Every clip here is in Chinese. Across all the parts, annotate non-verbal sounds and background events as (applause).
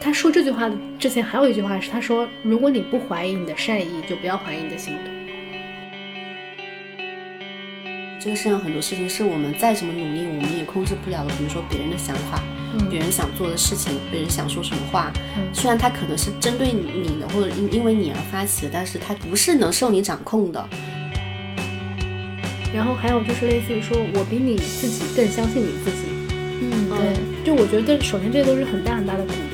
他说这句话的之前还有一句话是，他说：“如果你不怀疑你的善意，就不要怀疑你的行动。”这个世上很多事情是我们再怎么努力，我们也控制不了的。比如说别人的想法，别人想做的事情，别人想说什么话，虽然他可能是针对你的，或者因因为你而发起的，但是他不是能受你掌控的。然后还有就是类似于说，我比你自己更相信你自己。嗯，对，就我觉得首先这都是很大很大的鼓励。嗯，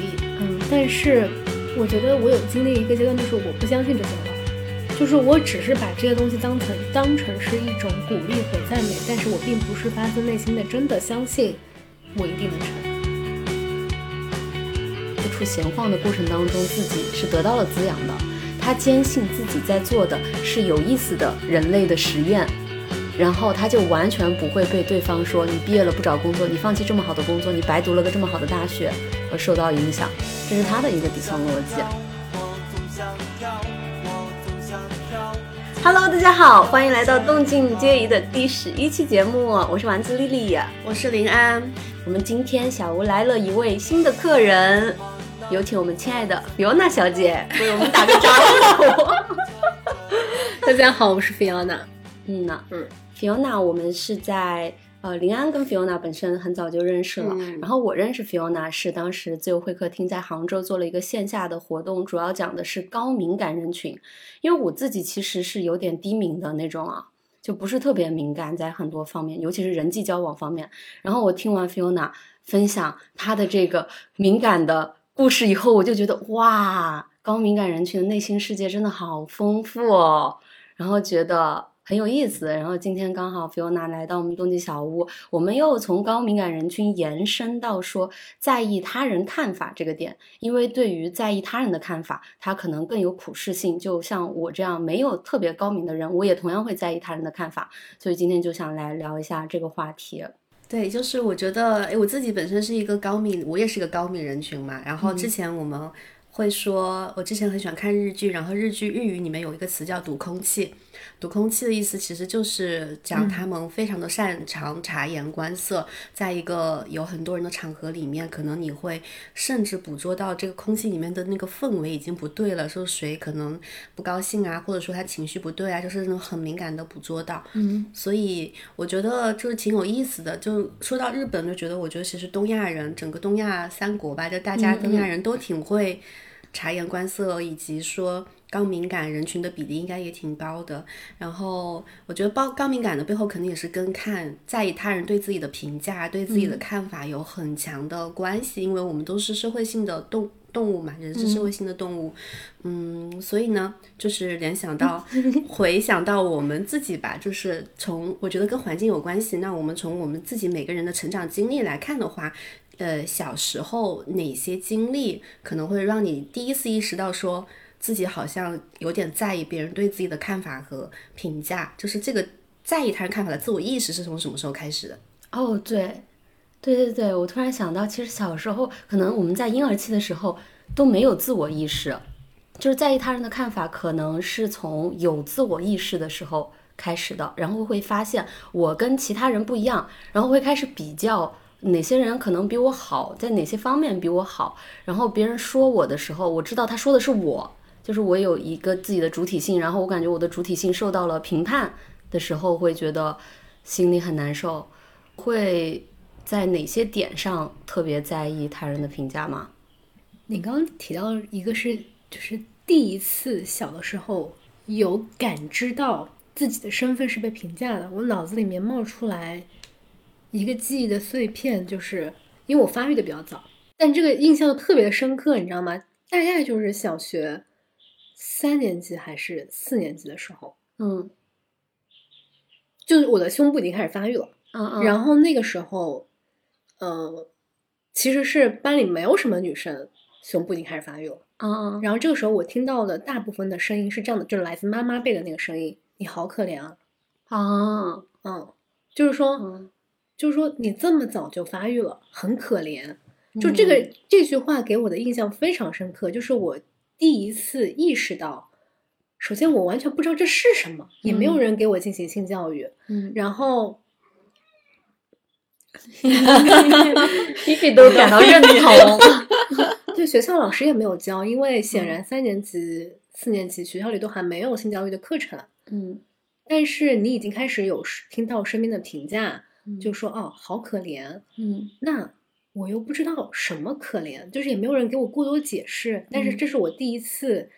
但是我觉得我有经历一个阶段，就是我不相信这些话，就是我只是把这些东西当成当成是一种鼓励和赞美，但是我并不是发自内心的真的相信我一定能成。不出闲晃的过程当中，自己是得到了滋养的。他坚信自己在做的是有意思的人类的实验。然后他就完全不会被对方说你毕业了不找工作，你放弃这么好的工作，你白读了个这么好的大学而受到影响，这是他的一个底层逻辑。Hello，大家好，欢迎来到动静皆宜的第十一期节目，我是丸子丽丽，我是林安。我们今天小吴来了一位新的客人，有请我们亲爱的 Fiona 小姐为我们打个招呼。(laughs) 大家好，我是 Fiona。嗯呐，嗯。Fiona，我们是在呃，林安跟 Fiona 本身很早就认识了。然后我认识 Fiona 是当时自由会客厅在杭州做了一个线下的活动，主要讲的是高敏感人群。因为我自己其实是有点低敏的那种啊，就不是特别敏感在很多方面，尤其是人际交往方面。然后我听完 Fiona 分享她的这个敏感的故事以后，我就觉得哇，高敏感人群的内心世界真的好丰富哦。然后觉得。很有意思，然后今天刚好 Fiona 来到我们冬季小屋，我们又从高敏感人群延伸到说在意他人看法这个点，因为对于在意他人的看法，他可能更有普适性。就像我这样没有特别高明的人，我也同样会在意他人的看法，所以今天就想来聊一下这个话题。对，就是我觉得，哎，我自己本身是一个高敏，我也是个高敏人群嘛。然后之前我们会说，我之前很喜欢看日剧，然后日剧日语里面有一个词叫读空气。读空气的意思其实就是讲他们非常的擅长察言观色，在一个有很多人的场合里面，可能你会甚至捕捉到这个空气里面的那个氛围已经不对了，说谁可能不高兴啊，或者说他情绪不对啊，就是那种很敏感的捕捉到。嗯，所以我觉得就是挺有意思的。就说到日本，就觉得我觉得其实东亚人，整个东亚三国吧，就大家东亚人都挺会察言观色，以及说。高敏感人群的比例应该也挺高的，然后我觉得高高敏感的背后肯定也是跟看在意他人对自己的评价、对自己的看法有很强的关系，因为我们都是社会性的动动物嘛，人是社会性的动物，嗯，所以呢，就是联想到 (laughs) 回想到我们自己吧，就是从我觉得跟环境有关系，那我们从我们自己每个人的成长经历来看的话，呃，小时候哪些经历可能会让你第一次意识到说。自己好像有点在意别人对自己的看法和评价，就是这个在意他人看法的自我意识是从什么时候开始的？哦，对，对对对，我突然想到，其实小时候可能我们在婴儿期的时候都没有自我意识，就是在意他人的看法，可能是从有自我意识的时候开始的，然后会发现我跟其他人不一样，然后会开始比较哪些人可能比我好，在哪些方面比我好，然后别人说我的时候，我知道他说的是我。就是我有一个自己的主体性，然后我感觉我的主体性受到了评判的时候，会觉得心里很难受。会在哪些点上特别在意他人的评价吗？你刚刚提到一个是，就是第一次小的时候有感知到自己的身份是被评价的，我脑子里面冒出来一个记忆的碎片，就是因为我发育的比较早，但这个印象特别的深刻，你知道吗？大概就是小学。三年级还是四年级的时候，嗯，就是我的胸部已经开始发育了，嗯嗯，然后那个时候，嗯，其实是班里没有什么女生胸部已经开始发育了，嗯嗯，然后这个时候我听到的大部分的声音是这样的，就是来自妈妈辈的那个声音，你好可怜啊，啊，嗯，就是说，就是说你这么早就发育了，很可怜，就这个这句话给我的印象非常深刻，就是我。第一次意识到，首先我完全不知道这是什么，也没有人给我进行性教育。嗯，然后，皮皮都感到认同。(laughs) 对，学校老师也没有教，因为显然三年级、四年级学校里都还没有性教育的课程。嗯，但是你已经开始有听到身边的评价，就说哦，好可怜。嗯，那我又不知道什么可怜，就是也没有人给我过多解释。但是这是我第一次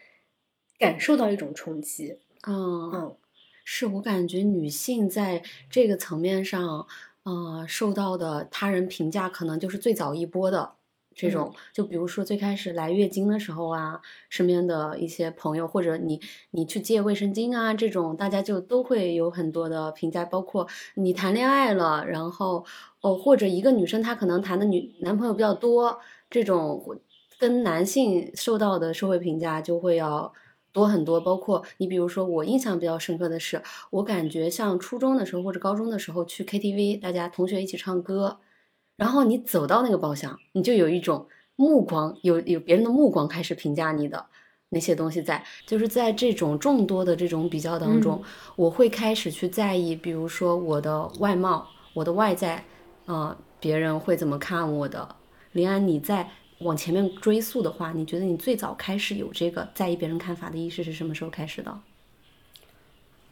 感受到一种冲击。嗯嗯，是我感觉女性在这个层面上，呃，受到的他人评价可能就是最早一波的。这种，就比如说最开始来月经的时候啊，身边的一些朋友，或者你你去借卫生巾啊，这种大家就都会有很多的评价。包括你谈恋爱了，然后哦，或者一个女生她可能谈的女男朋友比较多，这种跟男性受到的社会评价就会要多很多。包括你比如说，我印象比较深刻的是，我感觉像初中的时候或者高中的时候去 KTV，大家同学一起唱歌。然后你走到那个包厢，你就有一种目光，有有别人的目光开始评价你的那些东西在，就是在这种众多的这种比较当中，我会开始去在意，比如说我的外貌、我的外在，呃，别人会怎么看我的。林安，你在往前面追溯的话，你觉得你最早开始有这个在意别人看法的意识是什么时候开始的？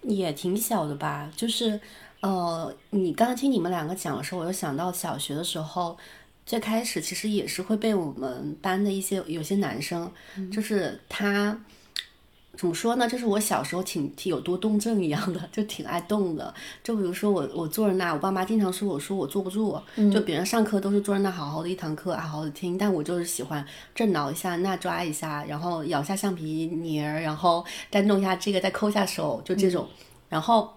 也挺小的吧，就是。呃，你刚刚听你们两个讲的时候，我又想到小学的时候，最开始其实也是会被我们班的一些有些男生，就是他怎么说呢？就是我小时候挺挺有多动症一样的，就挺爱动的。就比如说我我坐在那，我爸妈经常说我说我坐不住，就别人上课都是坐在那好好的一堂课，好好的听，但我就是喜欢这挠一下那抓一下，然后咬下橡皮泥儿，然后再弄一下这个，再抠下手，就这种，然后。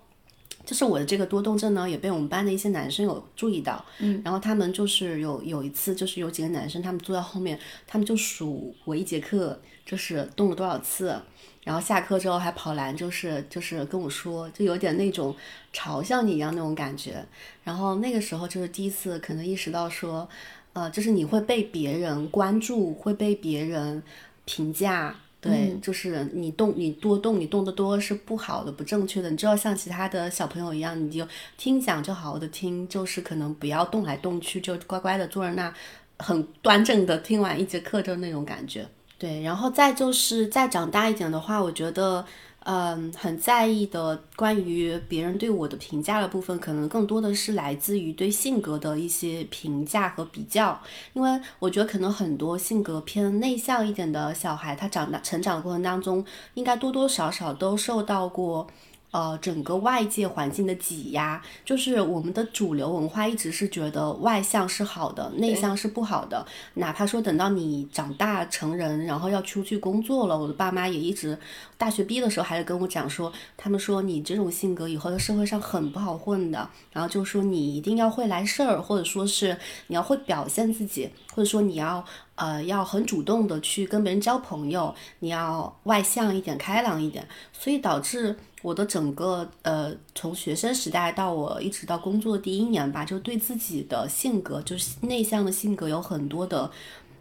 就是我的这个多动症呢，也被我们班的一些男生有注意到。嗯，然后他们就是有有一次，就是有几个男生，他们坐在后面，他们就数我一节课就是动了多少次，然后下课之后还跑来，就是就是跟我说，就有点那种嘲笑你一样那种感觉。然后那个时候就是第一次可能意识到说，呃，就是你会被别人关注，会被别人评价。对，就是你动，你多动，你动得多是不好的，不正确的。你就要像其他的小朋友一样，你就听讲，就好好的听，就是可能不要动来动去，就乖乖的坐在那，很端正的听完一节课就那种感觉。对，然后再就是再长大一点的话，我觉得。嗯，很在意的关于别人对我的评价的部分，可能更多的是来自于对性格的一些评价和比较。因为我觉得可能很多性格偏内向一点的小孩，他长大成长的过程当中，应该多多少少都受到过。呃，整个外界环境的挤压，就是我们的主流文化一直是觉得外向是好的，内向是不好的。哪怕说等到你长大成人，然后要出去工作了，我的爸妈也一直大学毕业的时候还是跟我讲说，他们说你这种性格以后在社会上很不好混的。然后就说你一定要会来事儿，或者说是你要会表现自己，或者说你要呃要很主动的去跟别人交朋友，你要外向一点，开朗一点，所以导致。我的整个呃，从学生时代到我一直到工作第一年吧，就对自己的性格，就是内向的性格有很多的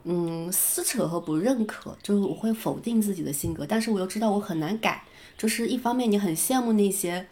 嗯撕扯和不认可，就是我会否定自己的性格，但是我又知道我很难改。就是一方面你很羡慕那些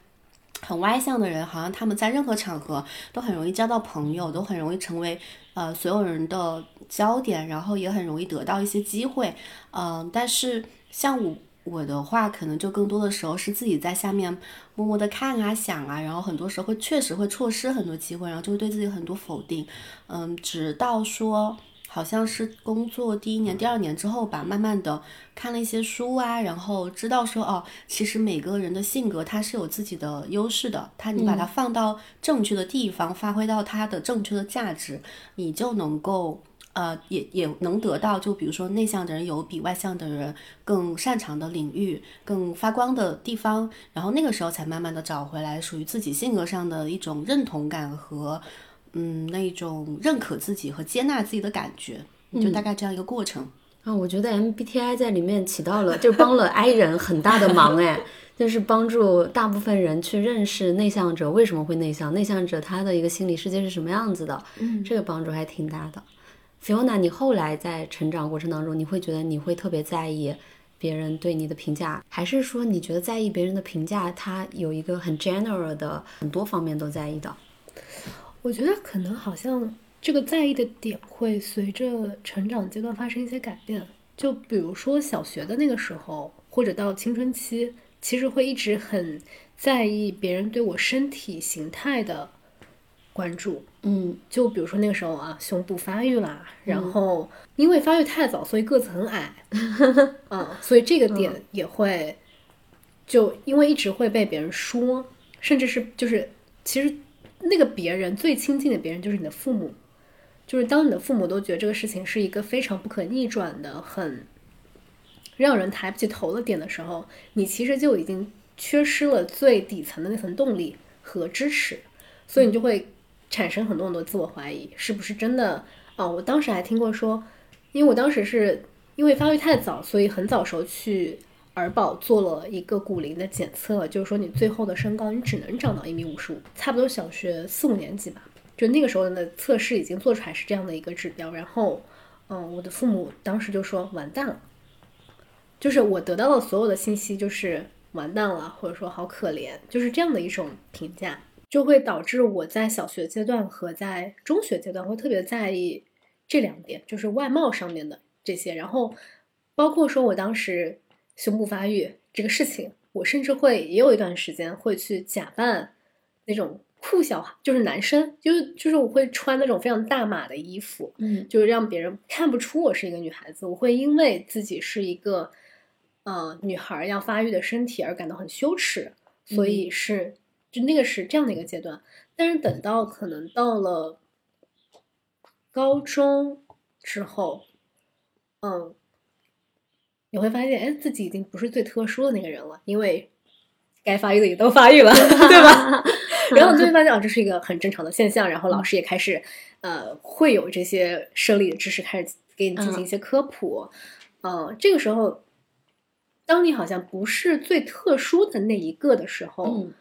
很外向的人，好像他们在任何场合都很容易交到朋友，都很容易成为呃所有人的焦点，然后也很容易得到一些机会。嗯，但是像我。我的话可能就更多的时候是自己在下面默默的看啊想啊，然后很多时候会确实会错失很多机会，然后就会对自己很多否定，嗯，直到说好像是工作第一年、第二年之后吧，慢慢的看了一些书啊，然后知道说哦，其实每个人的性格他是有自己的优势的，他你把它放到正确的地方，发挥到它的正确的价值，你就能够。呃，也也能得到，就比如说内向的人有比外向的人更擅长的领域，更发光的地方，然后那个时候才慢慢的找回来属于自己性格上的一种认同感和，嗯，那种认可自己和接纳自己的感觉，就大概这样一个过程。啊，我觉得 MBTI 在里面起到了，就帮了 I 人很大的忙，哎，就是帮助大部分人去认识内向者为什么会内向，内向者他的一个心理世界是什么样子的，嗯，这个帮助还挺大的。Fiona，你后来在成长过程当中，你会觉得你会特别在意别人对你的评价，还是说你觉得在意别人的评价，他有一个很 general 的，很多方面都在意的？我觉得可能好像这个在意的点会随着成长阶段发生一些改变。就比如说小学的那个时候，或者到青春期，其实会一直很在意别人对我身体形态的关注。嗯。就比如说那个时候啊，胸部发育啦，然后因为发育太早，所以个子很矮，(laughs) 嗯，所以这个点也会，就因为一直会被别人说，甚至是就是其实那个别人最亲近的别人就是你的父母，就是当你的父母都觉得这个事情是一个非常不可逆转的、很让人抬不起头的点的时候，你其实就已经缺失了最底层的那层动力和支持，所以你就会产生很多很多自我怀疑，是不是真的啊？我当时还听过说，因为我当时是因为发育太早，所以很早时候去儿保做了一个骨龄的检测，就是说你最后的身高你只能长到一米五十五，差不多小学四五年级吧，就那个时候的测试已经做出来是这样的一个指标，然后嗯，我的父母当时就说完蛋了。就是我得到的所有的信息就是完蛋了，或者说好可怜，就是这样的一种评价，就会导致我在小学阶段和在中学阶段会特别在意这两点，就是外貌上面的这些，然后包括说我当时胸部发育这个事情，我甚至会也有一段时间会去假扮那种酷小孩，就是男生，就是就是我会穿那种非常大码的衣服，嗯。就是让别人看不出我是一个女孩子。我会因为自己是一个呃女孩要发育的身体而感到很羞耻，所以是就那个是这样的一个阶段。但是等到可能到了高中之后，嗯，你会发现，哎，自己已经不是最特殊的那个人了，因为该发育的也都发育了，(laughs) 对吧？然后你就会发现啊，这是一个很正常的现象。然后老师也开始，呃，会有这些生理的知识开始给你进行一些科普。嗯、这个时候，当你好像不是最特殊的那一个的时候，嗯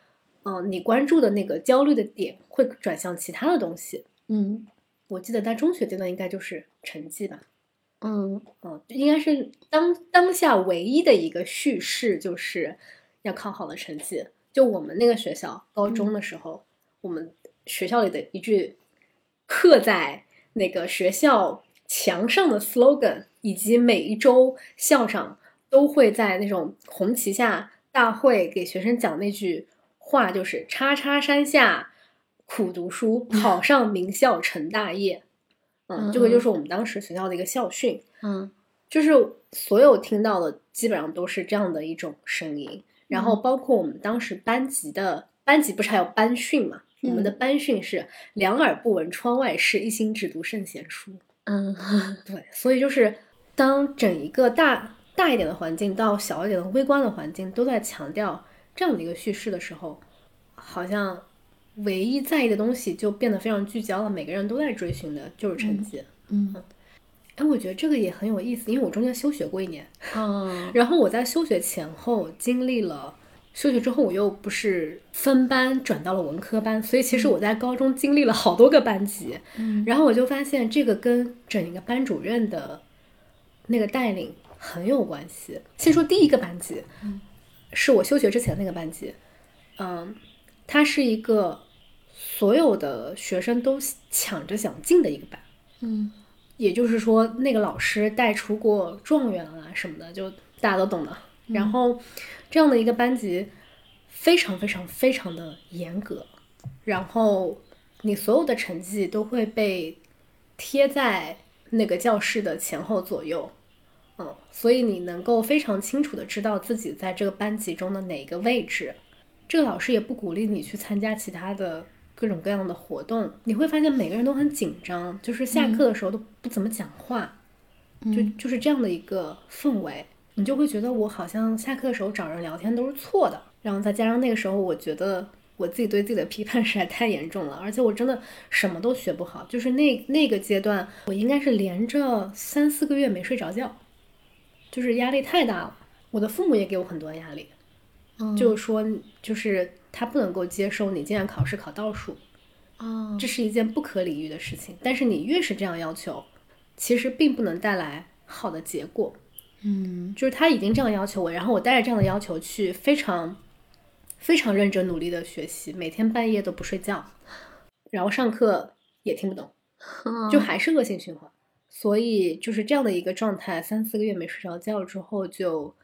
嗯、你关注的那个焦虑的点会转向其他的东西。嗯我记得在中学阶段应该就是成绩吧，嗯嗯，应该是当当下唯一的一个叙事，就是要考好的成绩。就我们那个学校高中的时候，我们学校里的一句刻在那个学校墙上的 slogan，以及每一周校长都会在那种红旗下大会给学生讲那句话，就是“叉叉山下苦读书，(laughs) 考上名校成大业”。嗯，这个就是我们当时学校的一个校训。嗯就是所有听到的基本上都是这样的一种声音，然后包括我们当时班级的班级不是还有班训嘛？我们的班训是两耳不闻窗外事，一心只读圣贤书。嗯 (laughs) 对，所以就是当整一个大大一点的环境到小一点的微观的环境都在强调这样的一个叙事的时候，好像唯一在意的东西就变得非常聚焦了，每个人都在追寻的就是成绩。嗯哎，我觉得这个也很有意思，因为我中间休学过一年，嗯 (laughs) 然后我在休学前后经历了。休学之后，我又不是分班转到了文科班，所以其实我在高中经历了好多个班级，嗯然后我就发现这个跟整一个班主任的那个带领很有关系。先说第一个班级，是我休学之前那个班级，嗯，它是一个所有的学生都抢着想进的一个班，嗯。也就是说，那个老师带出过状元啊什么的，就大家都懂的。然后这样的一个班级非常非常非常的严格，然后你所有的成绩都会被贴在那个教室的前后左右，嗯，所以你能够非常清楚的知道自己在这个班级中的哪个位置。这个老师也不鼓励你去参加其他的各种各样的活动，你会发现每个人都很紧张，就是下课的时候都不怎么讲话，就就是这样的一个氛围，你就会觉得我好像下课的时候找人聊天都是错的。然后再加上那个时候，我觉得我自己对自己的批判 (laughs) 实在太严重了，而且我真的什么都学不好。就是那那个阶段，我应该是连着三四个月没睡着觉，就是压力太大了。我的父母也给我很多压力，嗯就是说，就是他不能够接受你竟然考试考倒数，哦这是一件不可理喻的事情。但是你越是这样要求，其实并不能带来好的结果。嗯就是他已经这样要求我，然后我带着这样的要求去非常非常认真努力的学习，每天半夜都不睡觉，然后上课也听不懂，(laughs) 就还是恶性循环。所以就是这样的一个状态，三四个月没睡着觉之后就，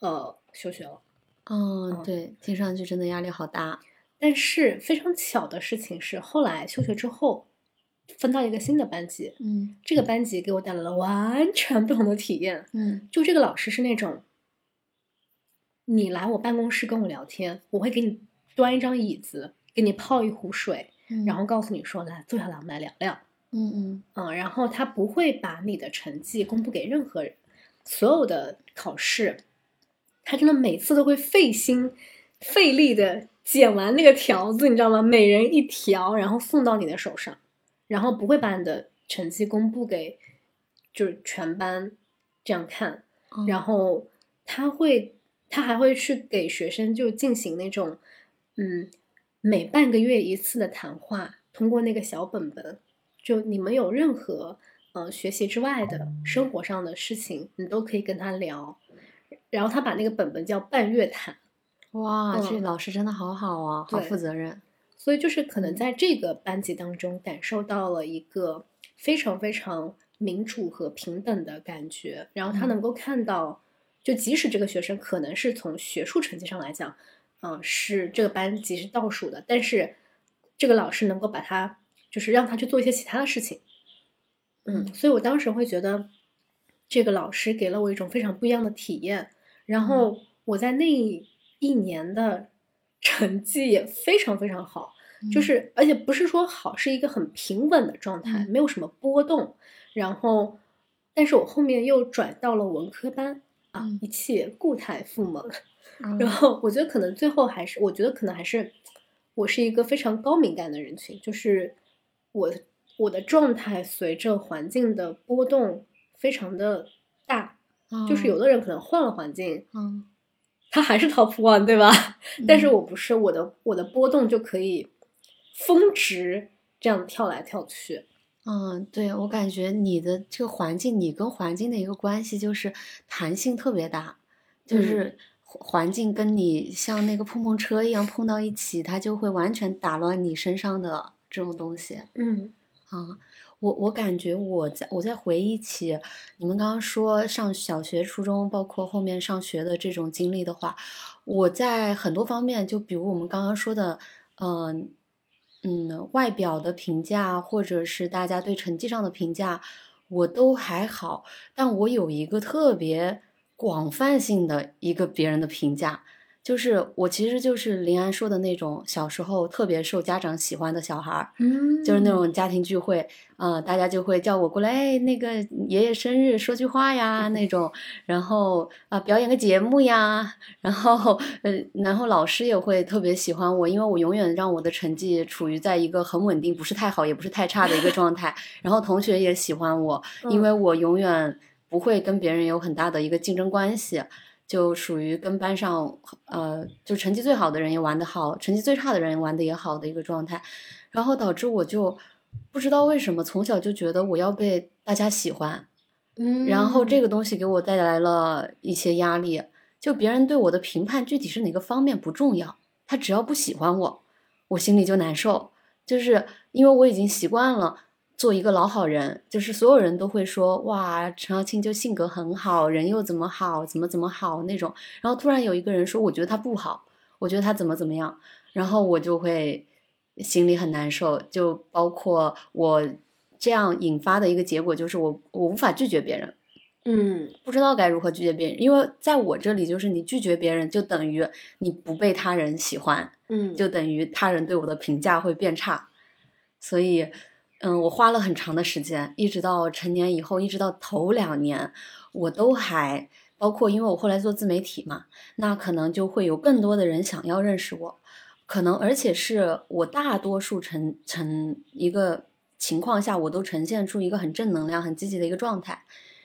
呃，休学了。嗯，对，听上去真的压力好大。但是非常巧的事情是，后来休学之后，分到一个新的班级。嗯这个班级给我带来了完全不同的体验。嗯就这个老师是那种，你来我办公室跟我聊天，我会给你端一张椅子，给你泡一壶水，嗯，然后告诉你说来坐下来，我们来聊聊。嗯嗯嗯，然后他不会把你的成绩公布给任何人，所有的考试，他真的每次都会费心费力的剪完那个条子，你知道吗？每人一条，然后送到你的手上，然后不会把你的成绩公布给就是全班这样看，嗯，然后他会，他还会去给学生就进行那种，嗯，每半个月一次的谈话，通过那个小本本，就你们有任何呃学习之外的生活上的事情，你都可以跟他聊。然后他把那个本本叫半月谈，哇，这嗯。老师真的好好啊，好负责任。所以就是可能在这个班级当中感受到了一个非常非常民主和平等的感觉，然后他嗯。能够看到，就即使这个学生可能是从学术成绩上来讲，嗯、是这个班级是倒数的，但是这个老师能够把他就是让他去做一些其他的事情，嗯，所以我当时会觉得这个老师给了我一种非常不一样的体验，然后我在那一年的成绩也非常非常好。就嗯是，而且不是说好，是一个很平稳的状态，嗯没有什么波动。然后，但是我后面又转到了文科班啊嗯，一切固态复萌。(laughs) 嗯然后我觉得可能最后还是，我觉得可能还是我是一个非常高敏感的人群，就是我我的状态随着环境的波动非常的大，就是有的人可能换了环境，嗯他还是 top one，对吧？但是嗯我不是，我的我的波动就可以峰值这样跳来跳去。嗯，对，我感觉你的这个环境，你跟环境的一个关系就是弹性特别大，就嗯是环环境跟你像那个碰碰车一样碰到一起，它就会完全打乱你身上的这种东西。嗯啊，我我感觉我在我在回忆起你们刚刚说上小学、初中，包括后面上学的这种经历的话，我在很多方面，就比如我们刚刚说的，嗯、嗯，外表的评价，或者是大家对成绩上的评价，我都还好，但我有一个特别广泛性的一个别人的评价。就是我其实就是林安说的那种小时候特别受家长喜欢的小孩儿，嗯就是那种家庭聚会，呃，大家就会叫我过来，哎，那个爷爷生日说句话呀那种，然后啊、表演个节目呀，然后呃，然后老师也会特别喜欢我，因为我永远让我的成绩处于在一个很稳定，不是太好也不是太差的一个状态，(laughs) 然后同学也喜欢我，因为我永远不会跟别人有很大的一个竞争关系。就属于跟班上，呃，就成绩最好的人也玩得好，成绩最差的人玩得也好的一个状态，然后导致我就不知道为什么从小就觉得我要被大家喜欢，嗯，然后这个东西给我带来了一些压力，就别人对我的评判具体是哪个方面不重要，他只要不喜欢我，我心里就难受，就是因为我已经习惯了。做一个老好人，就是所有人都会说哇，陈小青就性格很好，人又怎么好，怎么怎么好那种。然后突然有一个人说，我觉得他不好，我觉得他怎么怎么样，然后我就会心里很难受。就包括我这样引发的一个结果，就是我我无法拒绝别人，嗯不知道该如何拒绝别人，因为在我这里，就是你拒绝别人，就等于你不被他人喜欢，嗯，就等于他人对我的评价会变差，所以。嗯，我花了很长的时间，一直到成年以后，一直到头两年，我都还包括，因为我后来做自媒体嘛，那可能就会有更多的人想要认识我，可能而且是我大多数呈呈一个情况下，我都呈现出一个很正能量、很积极的一个状态，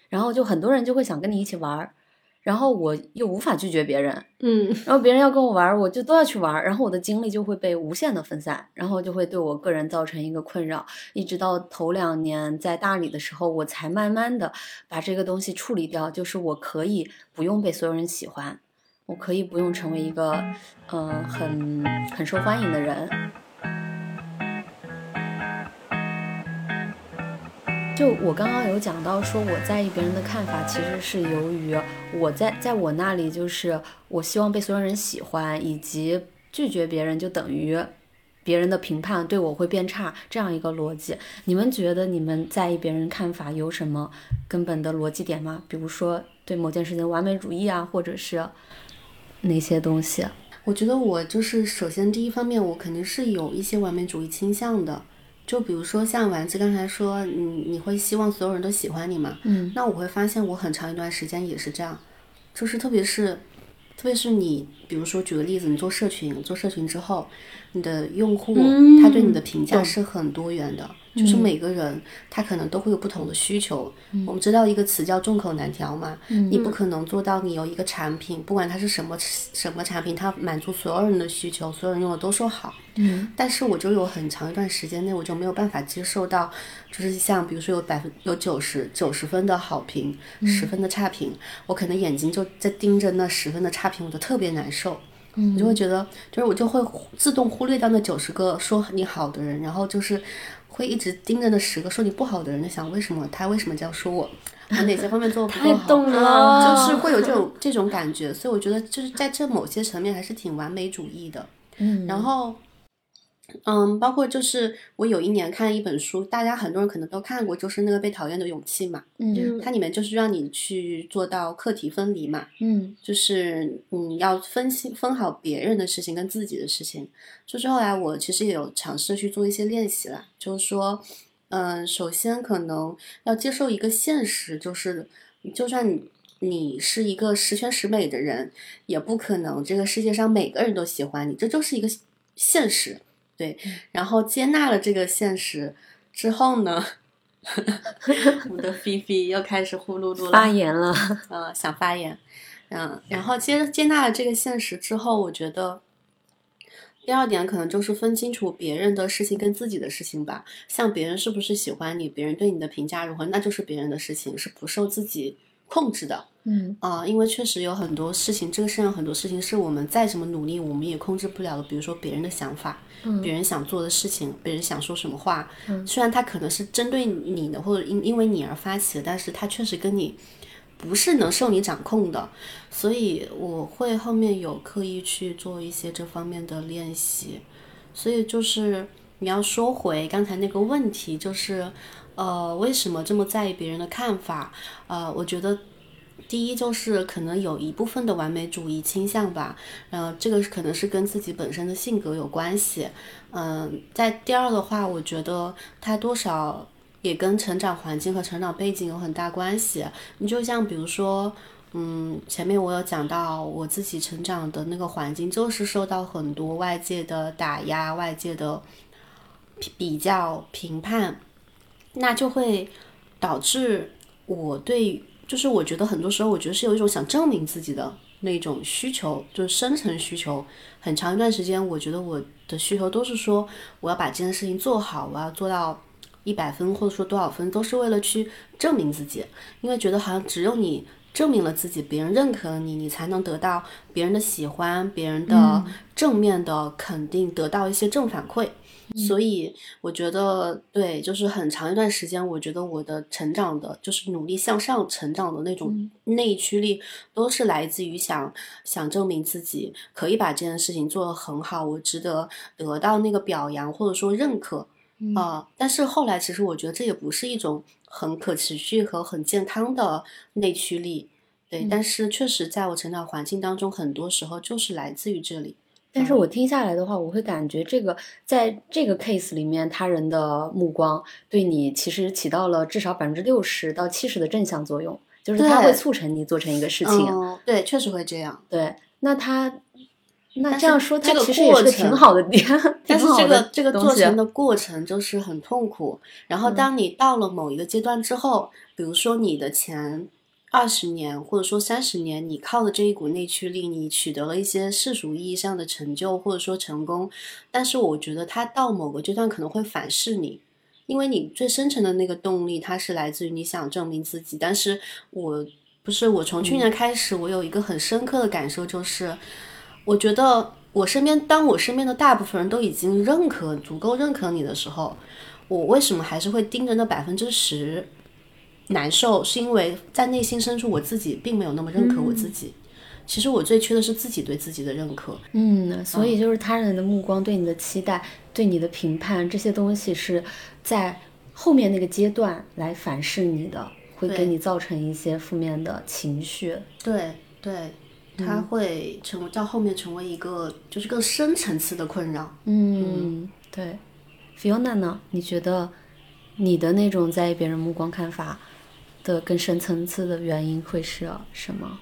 然后就很多人就会想跟你一起玩儿，然后我又无法拒绝别人，嗯然后别人要跟我玩儿，我就都要去玩儿，然后我的精力就会被无限的分散，然后就会对我个人造成一个困扰，一直到头两年在大理的时候，我才慢慢的把这个东西处理掉，就是我可以不用被所有人喜欢，我可以不用成为一个嗯、呃很很受欢迎的人。就我刚刚有讲到说，我在意别人的看法，其实是由于我在在我那里，就是我希望被所有人喜欢，以及拒绝别人就等于别人的评判对我会变差这样一个逻辑。你们觉得你们在意别人看法有什么根本的逻辑点吗？比如说对某件事情完美主义啊，或者是哪些东西？我觉得我就是首先第一方面，我肯定是有一些完美主义倾向的。就比如说像丸子刚才说，你你会希望所有人都喜欢你嘛？嗯，那我会发现我很长一段时间也是这样，就是特别是，特别是你，比如说举个例子，你做社群，做社群之后，你的用户他对你的评价是很多元的。就是每个人他可能都会有不同的需求。我们知道一个词叫众口难调嘛，你不可能做到你有一个产品，不管它是什么什么产品，它满足所有人的需求，所有人用的都说好。嗯，但是我就有很长一段时间内，我就没有办法接受到，就是像比如说有百分有九十九十分的好评，十分的差评，我可能眼睛就在盯着那十分的差评，我就特别难受。嗯，我就会觉得，就是我就会自动忽略掉那九十个说你好的人，然后就是。会一直盯着那十个说你不好的人，就想为什么他为什么这样说我？我哪些方面做的不够好？太懂了，就是会有这种这种感觉，所以我觉得就是在这某些层面还是挺完美主义的。嗯，然后。嗯，包括就是我有一年看了一本书，大家很多人可能都看过，就是那个被讨厌的勇气嘛。嗯，它里面就是让你去做到课题分离嘛。嗯，就是你要分析分好别人的事情跟自己的事情。就是后来我其实也有尝试去做一些练习了，就是说，嗯，首先可能要接受一个现实，就是就算你你是一个十全十美的人，也不可能这个世界上每个人都喜欢你，这就是一个现实。对，然后接纳了这个现实之后呢，(laughs) 我的菲菲又开始呼噜噜了，发言了，呃，想发言，嗯，然后接接纳了这个现实之后，我觉得第二点可能就是分清楚别人的事情跟自己的事情吧。像别人是不是喜欢你，别人对你的评价如何，那就是别人的事情，是不受自己控制的。嗯啊，因为确实有很多事情，这个世界上很多事情是我们再怎么努力，我们也控制不了的。比如说别人的想法。别人想做的事情，别人想说什么话，虽然他可能是针对你的，或者因因为你而发起的，但是他确实跟你不是能受你掌控的，所以我会后面有刻意去做一些这方面的练习。所以就是你要说回刚才那个问题，就是呃，为什么这么在意别人的看法？呃，我觉得。第一就是可能有一部分的完美主义倾向吧，呃，这个可能是跟自己本身的性格有关系，嗯，在第二的话，我觉得它多少也跟成长环境和成长背景有很大关系。你就像比如说，嗯，前面我有讲到我自己成长的那个环境，就是受到很多外界的打压、外界的比较、评判，那就会导致我对。就是我觉得很多时候，我觉得是有一种想证明自己的那种需求，就是深层需求。很长一段时间，我觉得我的需求都是说，我要把这件事情做好，我要做到一百分，或者说多少分，都是为了去证明自己。因为觉得好像只有你证明了自己，别人认可了你，你才能得到别人的喜欢，别人的正面的肯定，得到一些正反馈。所以我觉得，对，就是很长一段时间，我觉得我的成长的，就是努力向上成长的那种内驱力，都是来自于想想证明自己可以把这件事情做得很好，我值得得到那个表扬或者说认可啊。但是后来，其实我觉得这也不是一种很可持续和很健康的内驱力，对。但是确实，在我成长环境当中，很多时候就是来自于这里。但是我听下来的话，我会感觉这个在这个 case 里面，他人的目光对你其实起到了至少百分之六十到七十的正向作用，就是他会促成你做成一个事情。对，确实会这样。对，那他那这样说，这个其实也是挺好的点。(laughs) 但是这个这个做成的过程就是很痛苦。然后当你到了某一个阶段之后，比如说你的钱。二十年或者说三十年，你靠的这一股内驱力，你取得了一些世俗意义上的成就或者说成功，但是我觉得它到某个阶段可能会反噬你，因为你最深层的那个动力，它是来自于你想证明自己。但是我不是我从去年开始，我有一个很深刻的感受，就是我觉得我身边，当我身边的大部分人都已经认可足够认可你的时候，我为什么还是会盯着那百分之十难受？是因为在内心深处我自己并没有那么认可我自己。其实我最缺的是自己对自己的认可。嗯，所以就是他人的目光、对你的期待、对你的评判这些东西是在后面那个阶段来反噬你的，会给你造成一些负面的情绪。对对，它会成为到后面成为一个就是更深层次的困扰。嗯，对。Fiona 呢？你觉得你的那种在意别人目光看法的更深层次的原因会是什么？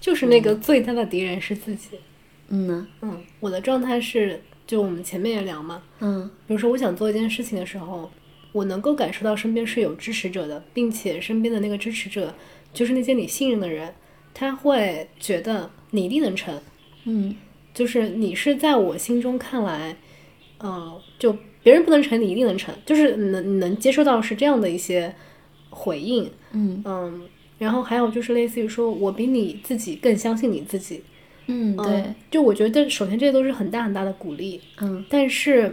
就是那个最大的敌人是自己。嗯呢，嗯，我的状态是，就我们前面也聊嘛，嗯，比如说我想做一件事情的时候，我能够感受到身边是有支持者的，并且身边的那个支持者就是那些你信任的人，他会觉得你一定能成。嗯，就是你是在我心中看来，嗯，就别人不能成，你一定能成，就是能能接受到是这样的一些回应。嗯嗯。然后还有就是类似于说，我比你自己更相信你自己，嗯，对，就我觉得首先这些都是很大很大的鼓励，嗯，但是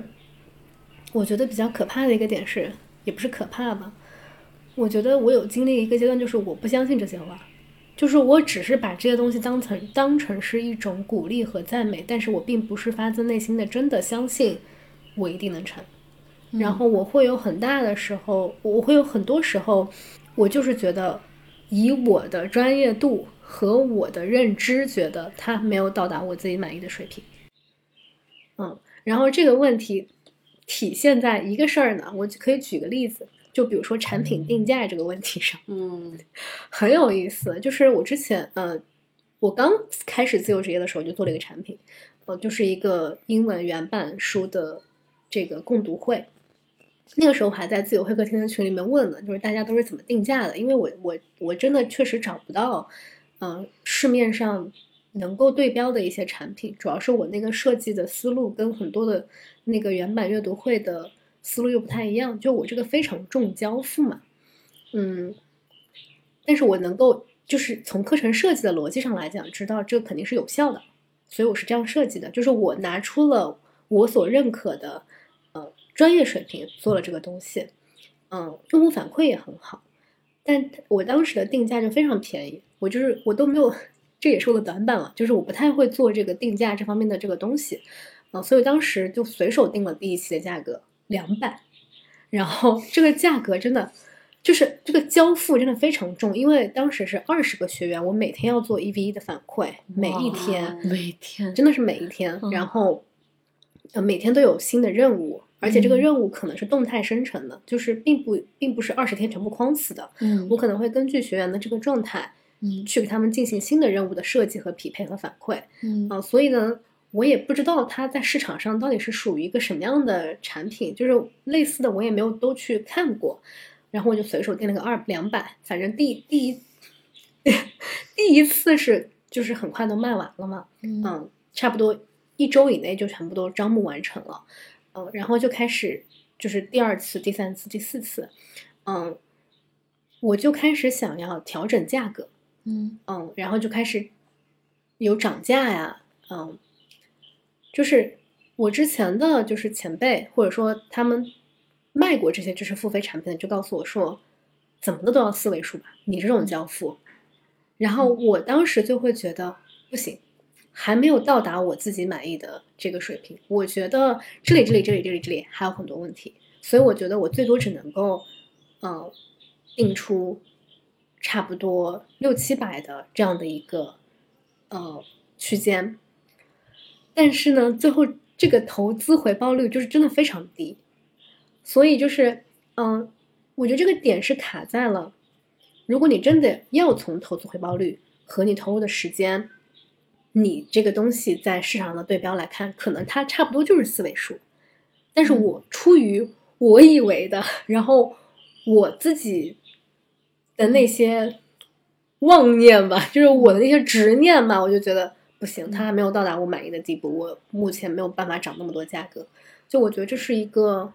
我觉得比较可怕的一个点是，也不是可怕吧，我觉得我有经历一个阶段，就是我不相信这些话，就是我只是把这些东西当成当成是一种鼓励和赞美，但是我并不是发自内心的真的相信我一定能成，然后我会有很大的时候，我会有很多时候，我就是觉得。以我的专业度和我的认知，觉得他没有到达我自己满意的水平。嗯，然后这个问题体现在一个事儿呢，我可以举个例子，就比如说产品定价这个问题上，嗯，(laughs) 很有意思。就是我之前，呃，我刚开始自由职业的时候就做了一个产品，呃，就是一个英文原版书的这个共读会。那个时候还在自由会客厅的群里面问呢，就是大家都是怎么定价的？因为我我我真的确实找不到，嗯，市面上能够对标的一些产品，主要是我那个设计的思路跟很多的那个原版阅读会的思路又不太一样，就我这个非常重交付嘛，嗯，但是我能够就是从课程设计的逻辑上来讲，知道这肯定是有效的，所以我是这样设计的，就是我拿出了我所认可的。专业水平做了这个东西，嗯，用户反馈也很好，但我当时的定价就非常便宜，我就是我都没有，这也是我的短板了，就是我不太会做这个定价这方面的这个东西，啊，所以当时就随手定了第一期的价格两百，然后这个价格真的就是这个交付真的非常重，因为当时是二十个学员，我每天要做一 v 一的反馈，每一天每天真的是每一天，然后呃每天都有新的任务。而且这个任务可能是动态生成的，就是并不并不是二十天全部框死的。嗯，我可能会根据学员的这个状态，嗯，去给他们进行新的任务的设计和匹配和反馈。嗯啊，所以呢，我也不知道它在市场上到底是属于一个什么样的产品，就是类似的我也没有都去看过。然后我就随手定了个二两百，反正第第一 (laughs) 第一次是就是很快都卖完了嘛。嗯，差不多一周以内就全部都招募完成了。嗯，然后就开始，就是第二次、第三次、第四次，嗯，我就开始想要调整价格，嗯嗯，然后就开始有涨价呀，嗯，就是我之前的就是前辈或者说他们卖过这些知识付费产品的，就告诉我说，怎么的都要四位数吧，你这种交付，然后我当时就会觉得不行。还没有到达我自己满意的这个水平，我觉得这里、这里、这里、这里、这里还有很多问题，所以我觉得我最多只能够，嗯，定出差不多六七百的这样的一个呃区间，但是呢，最后这个投资回报率就是真的非常低，所以就是嗯，我觉得这个点是卡在了，如果你真的要从投资回报率和你投入的时间。你这个东西在市场上的对标来看，可能它差不多就是四位数，但是我出于我以为的，然后我自己的那些妄念吧，就是我的那些执念吧，我就觉得不行，它还没有到达我满意的地步，我目前没有办法涨那么多价格，就我觉得这是一个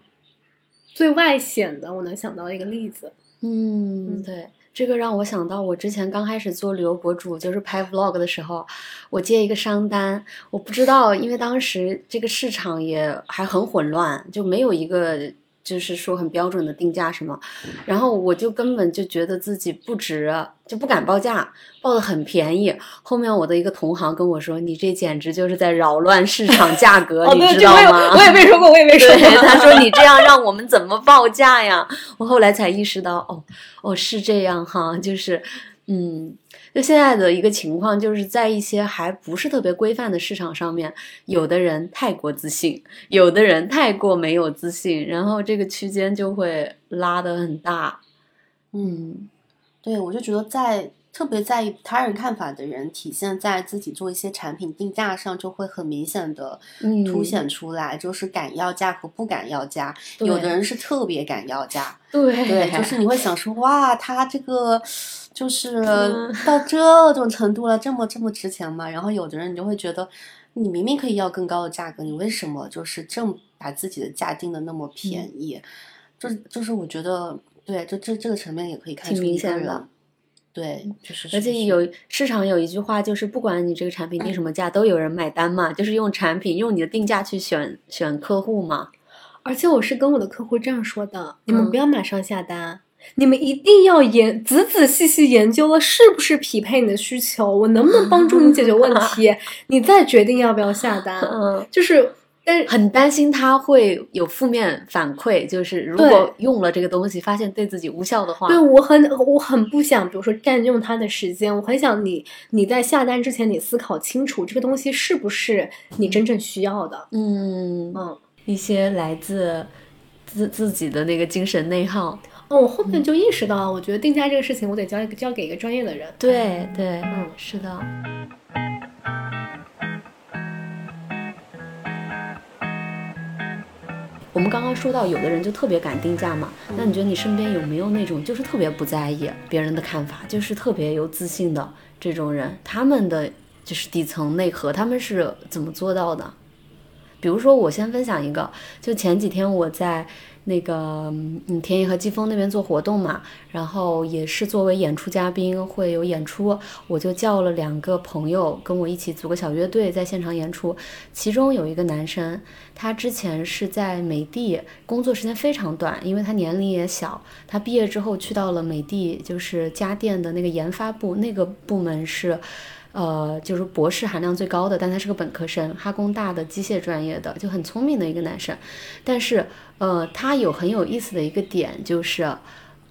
最外显的我能想到的一个例子。嗯，对。这个让我想到，我之前刚开始做旅游博主，就是拍 vlog 的时候，我接一个商单，我不知道，因为当时这个市场也还很混乱，就没有一个就是说很标准的定价什么，然后我就根本就觉得自己不值，就不敢报价，报的很便宜。后面我的一个同行跟我说：“你这简直就是在扰乱市 (laughs) 场价格，你知道吗？”我也没说过，我也没说过。他说：“你这样让我们怎么报价呀？” (laughs) 我后来才意识到，哦，哦是这样哈，就是嗯。就现在的一个情况，就是在一些还不是特别规范的市场上面，有的人太过自信，有的人太过没有自信，然后这个区间就会拉得很大。嗯，对，我就觉得在特别在意他人看法的人，体现在自己做一些产品定价上，就会很明显的凸显出来，就是敢要价和不敢要价。有的人是特别敢要价，对对，就是你会想说，哇，他这个。就是到这种程度了，这么这么值钱吗？然后有的人你就会觉得，你明明可以要更高的价格，你为什么就是正把自己的价定的那么便宜？就是就是我觉得，对，就这这个层面也可以看出一个人，对，就是而且有市场有一句话，就是不管你这个产品定什么价，都有人买单嘛，就是用产品用你的定价去选选客户嘛。而且我是跟我的客户这样说的，你们不要马上下单。你们一定要研仔仔细细研究了是不是匹配你的需求，我能不能帮助你解决问题，(laughs) 你再决定要不要下单。嗯，就是，但是很担心他会有负面反馈，就是如果用了这个东西发现对自己无效的话，对我很我很不想，比如说占用他的时间，我很想你你在下单之前你思考清楚这个东西是不是你真正需要的。嗯嗯，一些来自自自己的那个精神内耗。哦，我后面就意识到，我觉得定价这个事情，我得交一个交给一个专业的人。对对，嗯，是的。我们刚刚说到，有的人就特别敢定价嘛。那你觉得你身边有没有那种就是特别不在意别人的看法，就是特别有自信的这种人？他们的就是底层内核，他们是怎么做到的？比如说，我先分享一个，就前几天我在。那个嗯，田野和季风那边做活动嘛，然后也是作为演出嘉宾会有演出，我就叫了两个朋友跟我一起组个小乐队在现场演出。其中有一个男生，他之前是在美的工作时间非常短，因为他年龄也小。他毕业之后去到了美的，就是家电的那个研发部，那个部门是。呃，就是博士含量最高的，但他是个本科生，哈工大的机械专业的，就很聪明的一个男生。但是，呃，他有很有意思的一个点，就是，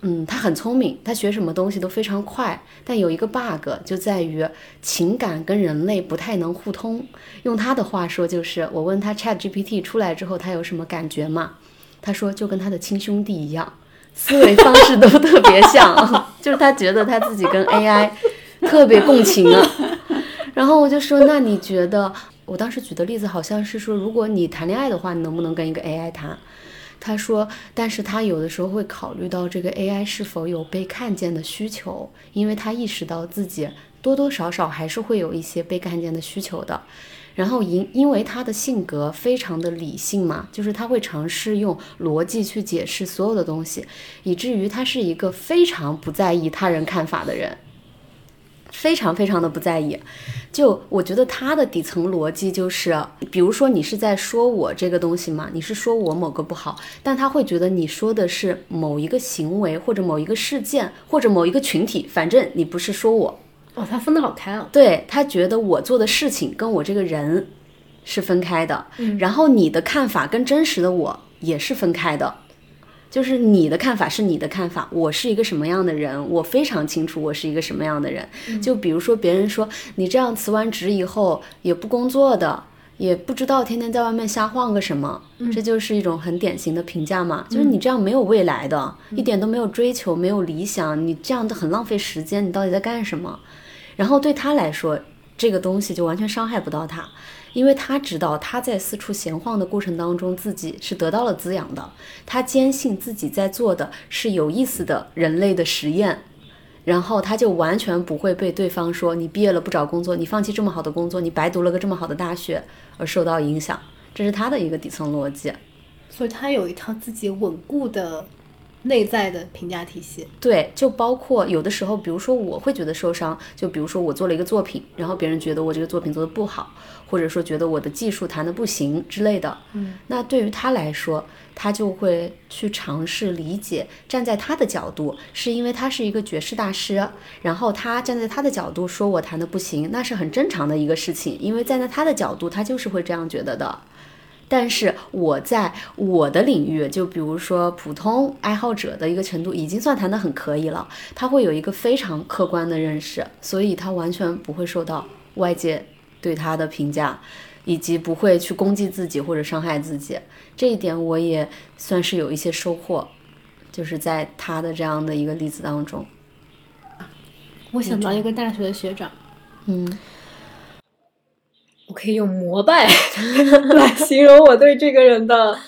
嗯，他很聪明，他学什么东西都非常快。但有一个 bug 就在于情感跟人类不太能互通。用他的话说，就是我问他 Chat GPT 出来之后，他有什么感觉吗？他说就跟他的亲兄弟一样，思维方式都特别像，(laughs) 就是他觉得他自己跟 AI 特别共情啊。然后我就说，那你觉得？我当时举的例子好像是说，如果你谈恋爱的话，你能不能跟一个 AI 谈？他说，但是他有的时候会考虑到这个 AI 是否有被看见的需求，因为他意识到自己多多少少还是会有一些被看见的需求的。然后因因为他的性格非常的理性嘛，就是他会尝试用逻辑去解释所有的东西，以至于他是一个非常不在意他人看法的人。非常非常的不在意，就我觉得他的底层逻辑就是，比如说你是在说我这个东西嘛？你是说我某个不好，但他会觉得你说的是某一个行为或者某一个事件或者某一个群体，反正你不是说我。哦，他分得好开啊。对他觉得我做的事情跟我这个人是分开的，然后你的看法跟真实的我也是分开的。就是你的看法是你的看法，我是一个什么样的人，我非常清楚我是一个什么样的人。就比如说别人说你这样辞完职以后也不工作的，也不知道天天在外面瞎晃个什么，这就是一种很典型的评价嘛。就是你这样没有未来的，一点都没有追求，没有理想，你这样的很浪费时间，你到底在干什么？然后对他来说，这个东西就完全伤害不到他。因为他知道他在四处闲晃的过程当中，自己是得到了滋养的。他坚信自己在做的是有意思的人类的实验，然后他就完全不会被对方说你毕业了不找工作，你放弃这么好的工作，你白读了个这么好的大学而受到影响。这是他的一个底层逻辑。所以他有一套自己稳固的内在的评价体系。对，就包括有的时候，比如说我会觉得受伤，就比如说我做了一个作品，然后别人觉得我这个作品做的不好，或者说觉得我的技术弹的不行之类的。嗯，那对于他来说，他就会去尝试理解，站在他的角度，是因为他是一个爵士大师，然后他站在他的角度说我弹的不行，那是很正常的一个事情，因为站在他的角度，他就是会这样觉得的。但是我在我的领域，就比如说普通爱好者的一个程度，已经算弹得很可以了。他会有一个非常客观的认识，所以他完全不会受到外界对他的评价，以及不会去攻击自己或者伤害自己。这一点我也算是有一些收获，就是在他的这样的一个例子当中。我想到一个大学的学长，嗯，我可以用膜拜 (laughs) 来形容我对这个人的，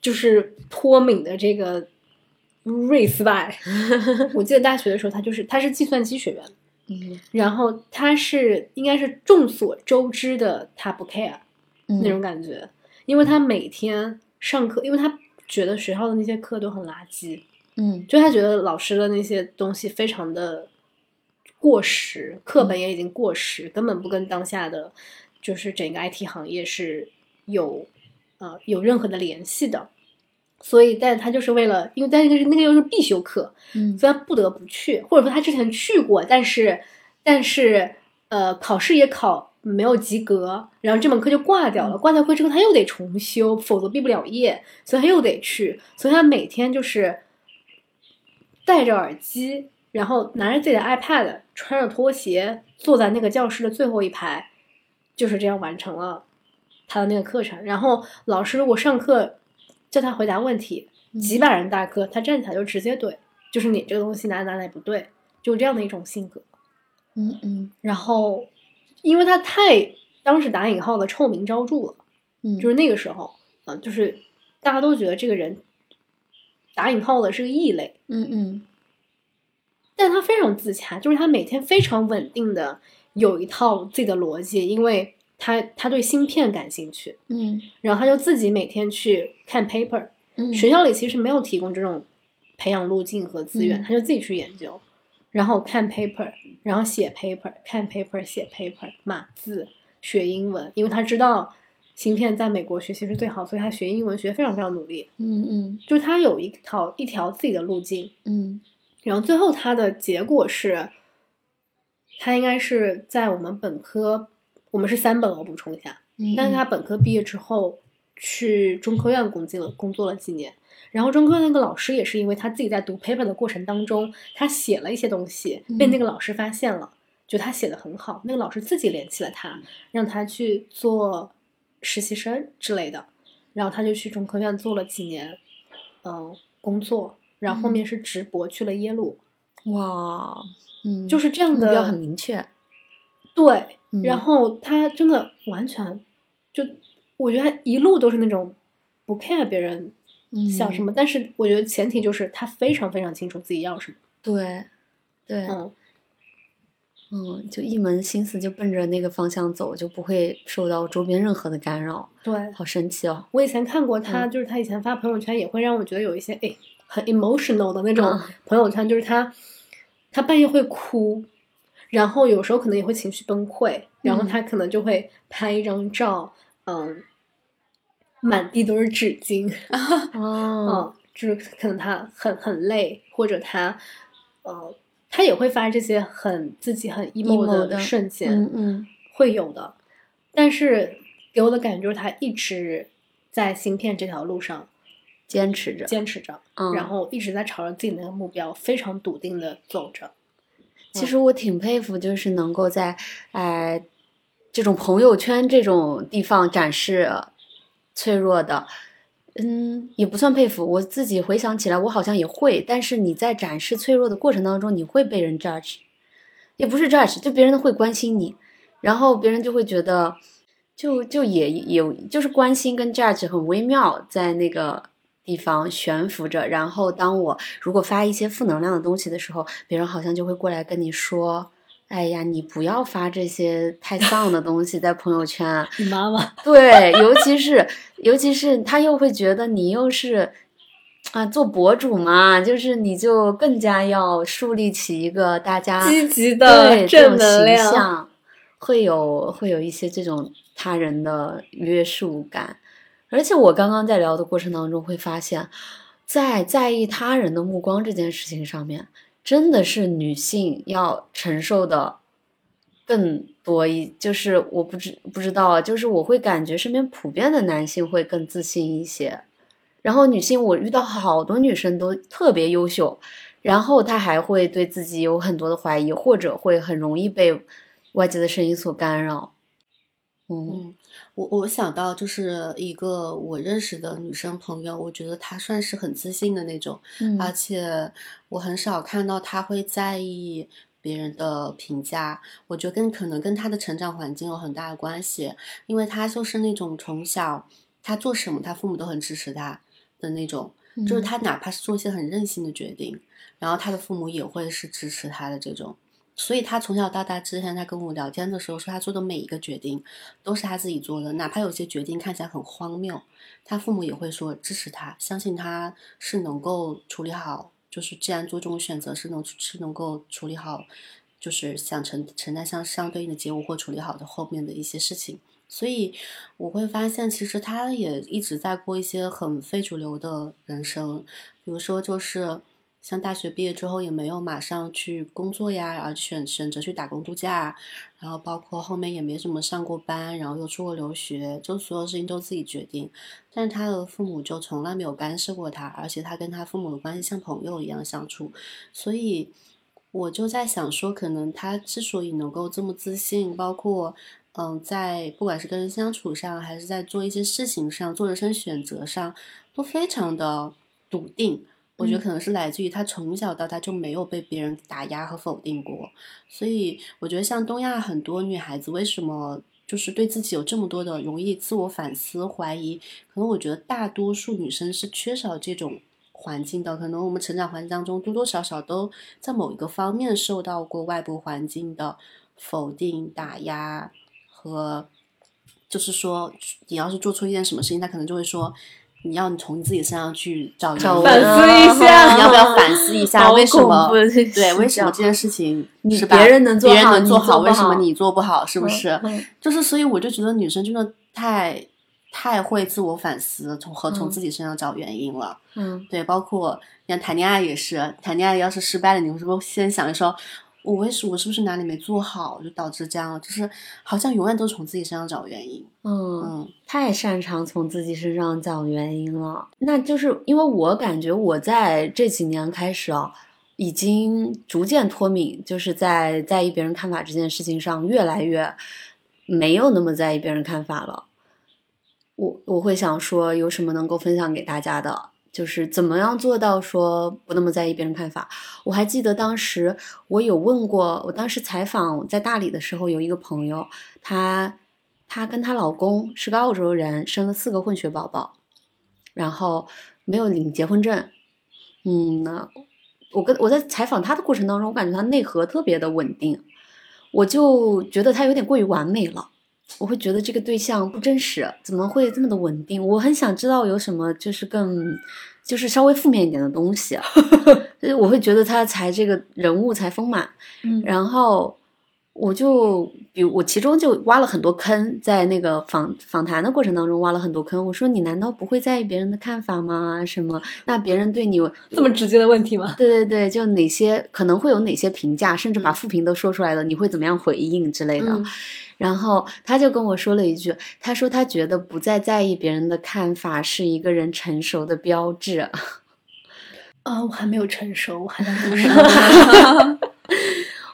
就是脱敏的这个 respect。(laughs) 我记得大学的时候，他就是他是计算机学院，嗯。然后他是应该是众所周知的他不 care 那种感觉，因为他每天上课，因为他觉得学校的那些课都很垃圾，嗯。就他觉得老师的那些东西非常的过时，课本也已经过时，根本不跟当下的就是整个 IT 行业是有呃有任何的联系的。所以，但他就是为了，因为但那个是那个又是必修课，嗯所以他不得不去，或者说他之前去过，但是但是呃考试也考没有及格，然后这门课就挂掉了。挂掉课之后他又得重修，否则毕不了业，所以他又得去。所以他每天就是戴着耳机，然后拿着自己的 iPad，穿着拖鞋，坐在那个教室的最后一排，就是这样完成了他的那个课程。然后老师如果上课叫他回答问题，几百人大课，他站起来就直接怼，就是你这个东西哪哪哪里不对，就这样的一种性格。嗯嗯然后，因为他太当时打引号的臭名昭著了，嗯，就是那个时候，嗯、就是大家都觉得这个人打引号的是个异类，嗯嗯但他非常自洽，就是他每天非常稳定的有一套自己的逻辑，因为他他对芯片感兴趣，嗯。然后他就自己每天去看 paper，嗯，学校里其实没有提供这种培养路径和资源，嗯他就自己去研究，然后看 paper，然后写 paper，看 paper 写 paper，码字，学英文，因为他知道芯片在美国学习是最好，所以他学英文学非常非常努力，嗯嗯。就是他有一套一条自己的路径，嗯然后最后他的结果是，他应该是在我们本科，我们是三本，我补充一下，嗯，但是他本科毕业之后去中科院工作了，工作了几年。然后中科院那个老师也是因为他自己在读 paper 的过程当中，他写了一些东西，被那个老师发现了，觉得他写的很好，那个老师自己联系了他，让他去做实习生之类的，然后他就去中科院做了几年，嗯、工作，然后后面是直博去了耶鲁，哇，嗯，就是这样的目标很明确，对，嗯。然后他真的完全就，我觉得他一路都是那种不 care 别人想什么，么，但是我觉得前提就是他非常非常清楚自己要什么。对对，嗯，嗯，就一门心思就奔着那个方向走，就不会受到周边任何的干扰，对。好神奇哦。我以前看过他，嗯。就是他以前发朋友圈也会让我觉得有一些诶很 emotional 的那种嗯。朋友圈，就是他他半夜会哭，然后有时候可能也会情绪崩溃，然后嗯他可能就会拍一张照，嗯，满地都是纸巾，哦，(laughs) 嗯，就是可能他很很累，或者他，呃，他也会发这些很自己很 emo 的。瞬间，嗯嗯。会有的。但是给我的感觉就是他一直在芯片这条路上坚持着，坚持着，嗯，然后一直在朝着自己那个目标非常笃定的走着。其实我挺佩服，就是能够在哎这种朋友圈这种地方展示脆弱的，嗯，也不算佩服。我自己回想起来，我好像也会，但是你在展示脆弱的过程当中，你会被人 judge，也不是 judge，就别人会关心你，然后别人就会觉得，就就也有就是关心跟 judge 很微妙，在那个。地方悬浮着，然后当我如果发一些负能量的东西的时候，别人好像就会过来跟你说：“哎呀，你不要发这些太丧的东西在朋友圈。你妈妈，”对，尤其是尤其是他又会觉得你又是啊，做博主嘛，就是你就更加要树立起一个大家积极的正能量，形象，会有会有一些这种他人的约束感。而且我刚刚在聊的过程当中会发现，在在意他人的目光这件事情上面，真的是女性要承受的更多一，就是我不知不知道啊，就是我会感觉身边普遍的男性会更自信一些。然后女性，我遇到好多女生都特别优秀，然后她还会对自己有很多的怀疑，或者会很容易被外界的声音所干扰。嗯，我我想到就是一个我认识的女生朋友，我觉得她算是很自信的那种，而且我很少看到她会在意别人的评价。我觉得跟可能跟她的成长环境有很大的关系，因为她就是那种从小她做什么，她父母都很支持她。的那种，就是她哪怕是做一些很任性的决定，然后她的父母也会是支持她的这种，所以他从小到大之前，他跟我聊天的时候说，他做的每一个决定都是他自己做的，哪怕有些决定看起来很荒谬，他父母也会说支持他，相信他是能够处理好，就是既然做这种选择是能是能够处理好，就是想承承担相相对应的结果或处理好的后面的一些事情。所以我会发现，其实他也一直在过一些很非主流的人生，比如说就是像大学毕业之后也没有马上去工作呀，而选选择去打工度假，然后包括后面也没怎么上过班，然后又出国留学，就所有事情都自己决定。但是他的父母就从来没有干涉过他，而且他跟他父母的关系像朋友一样相处。所以我就在想说，可能他之所以能够这么自信，包括。嗯，在不管是跟人相处上，还是在做一些事情上，做人生选择上，都非常的笃定。我觉得可能是来自于他从小到大就没有被别人打压和否定过，所以我觉得像东亚很多女孩子为什么就是对自己有这么多的容易自我反思怀疑，可能我觉得大多数女生是缺少这种环境的。可能我们成长环境当中多多少少都在某一个方面受到过外部环境的否定打压。和，就是说，你要是做出一件什么事情，他可能就会说，你要你从你自己身上去找原因反思一下，你要不要反思一下，为什么？对，为什么这件事情是别人能做别人能做好，为什么你做不好？是不是？就是，所以我就觉得女生真的太太会自我反思，从和从自己身上找原因了。嗯，对，包括你看谈恋爱也是，谈恋爱要是失败了，你是不是先想着说？我为什我是不是哪里没做好，就导致这样？就是好像永远都从自己身上找原因。嗯嗯，太擅长从自己身上找原因了。那就是因为我感觉我在这几年开始啊，已经逐渐脱敏，就是在在意别人看法这件事情上，越来越没有那么在意别人看法了。我我会想说，有什么能够分享给大家的？就是怎么样做到说不那么在意别人看法？我还记得当时我有问过，我当时采访在大理的时候，有一个朋友，她她跟她老公是个澳洲人，生了四个混血宝宝，然后没有领结婚证。嗯，那我跟我在采访他的过程当中，我感觉他内核特别的稳定，我就觉得他有点过于完美了。我会觉得这个对象不真实，怎么会这么的稳定？我很想知道有什么就是更，就是稍微负面一点的东西。(laughs) 我会觉得他才这个人物才丰满，嗯，然后。我就比如我其中就挖了很多坑，在那个访访谈的过程当中挖了很多坑。我说你难道不会在意别人的看法吗？什么？那别人对你 (laughs) 这么直接的问题吗？对对对，就哪些可能会有哪些评价，甚至把负评都说出来了，你会怎么样回应之类的？然后他就跟我说了一句，他说他觉得不再在意别人的看法是一个人成熟的标志。啊，我还没有成熟，我还在路上。(laughs)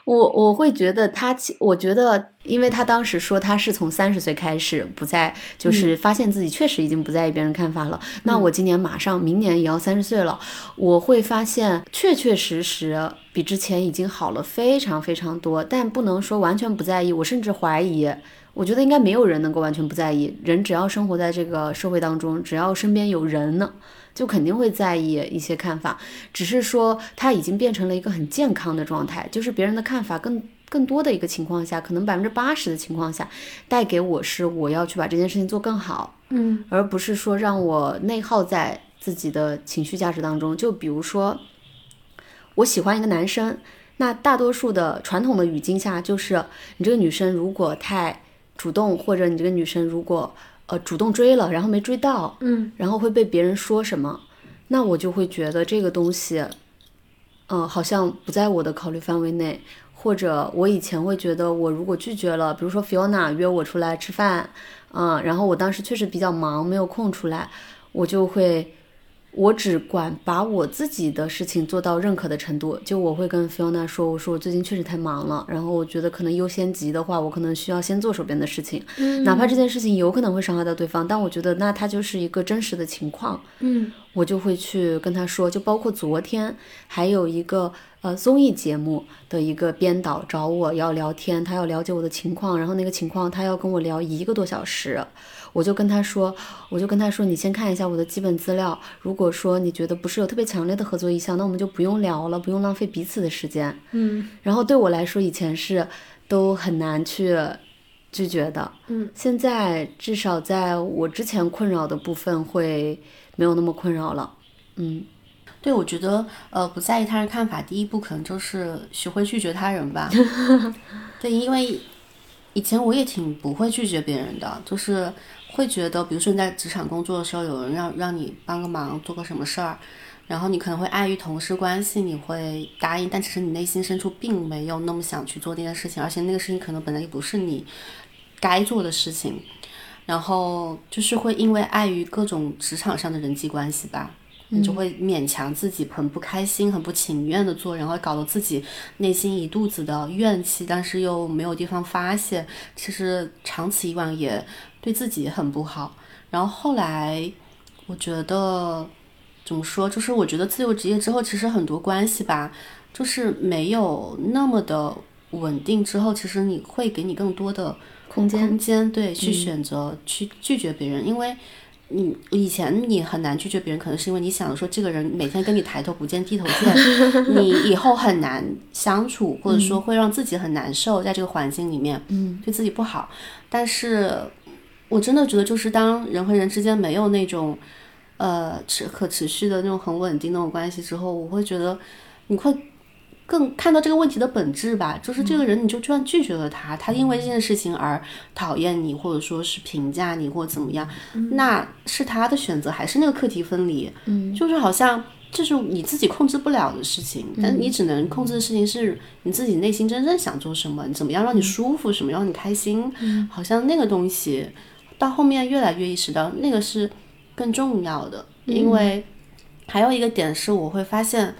我我会觉得他，我觉得，因为他当时说他是从三十岁开始不再，就是发现自己确实已经不在意别人看法了。那我今年马上明年也要三十岁了，我会发现确确实实比之前已经好了非常非常多，但不能说完全不在意。我甚至怀疑，我觉得应该没有人能够完全不在意。人只要生活在这个社会当中，只要身边有人呢。就肯定会在意一些看法，只是说他已经变成了一个很健康的状态，就是别人的看法更更多的一个情况下，可能百分之八十的情况下，带给我是我要去把这件事情做更好，嗯，而不是说让我内耗在自己的情绪价值当中。就比如说，我喜欢一个男生，那大多数的传统的语境下，就是你这个女生如果太主动，或者你这个女生如果呃主动追了，然后没追到，嗯，然后会被别人说什么，那我就会觉得这个东西，嗯、好像不在我的考虑范围内。或者我以前会觉得，我如果拒绝了，比如说 Fiona 约我出来吃饭，嗯，然后我当时确实比较忙，没有空出来，我就会，我只管把我自己的事情做到认可的程度。就我会跟 Fiona 说，我说我最近确实太忙了，然后我觉得可能优先级的话，我可能需要先做手边的事情，哪怕这件事情有可能会伤害到对方，但我觉得那它就是一个真实的情况，嗯我就会去跟他说，就包括昨天还有一个呃综艺节目的一个编导找我要聊天，他要了解我的情况，然后那个情况他要跟我聊一个多小时，我就跟他说，我就跟他说，你先看一下我的基本资料，如果说你觉得不是有特别强烈的合作意向，那我们就不用聊了，不用浪费彼此的时间。嗯然后对我来说，以前是都很难去拒绝的，嗯，现在至少在我之前困扰的部分会没有那么困扰了，嗯对，我觉得呃，不在意他人看法，第一步可能就是学会拒绝他人吧。(laughs) 对，因为以前我也挺不会拒绝别人的，就是会觉得，比如说你在职场工作的时候，有人让让你帮个忙，做个什么事儿，然后你可能会碍于同事关系，你会答应，但其实你内心深处并没有那么想去做那件事情，而且那个事情可能本来也不是你该做的事情，然后就是会因为碍于各种职场上的人际关系吧。你就会勉强自己很不开心、很不情愿的做，然后搞得自己内心一肚子的怨气，但是又没有地方发泄。其实长此以往也对自己很不好。然后后来，我觉得怎么说，就是我觉得自由职业之后，其实很多关系吧，就是没有那么的稳定之后，其实你会给你更多的空间空间，对，去选择、去拒绝别人，因为。你以前你很难拒绝别人，可能是因为你想说这个人每天跟你抬头不见低头见，(laughs) 你以后很难相处，或者说会让自己很难受，在这个环境里面，嗯，对自己不好。但是我真的觉得，就是当人和人之间没有那种呃持可持续的那种很稳定那种关系之后，我会觉得你会更看到这个问题的本质吧，就是这个人你就就算拒绝了他，他因为这件事情而讨厌你，或者说是评价你或怎么样，那是他的选择，还是那个课题分离？嗯，就是好像这是你自己控制不了的事情，但你只能控制的事情是你自己内心真正想做什么，你怎么样让你舒服，什么让你开心，好像那个东西到后面越来越意识到那个是更重要的，因为还有一个点是我会发现。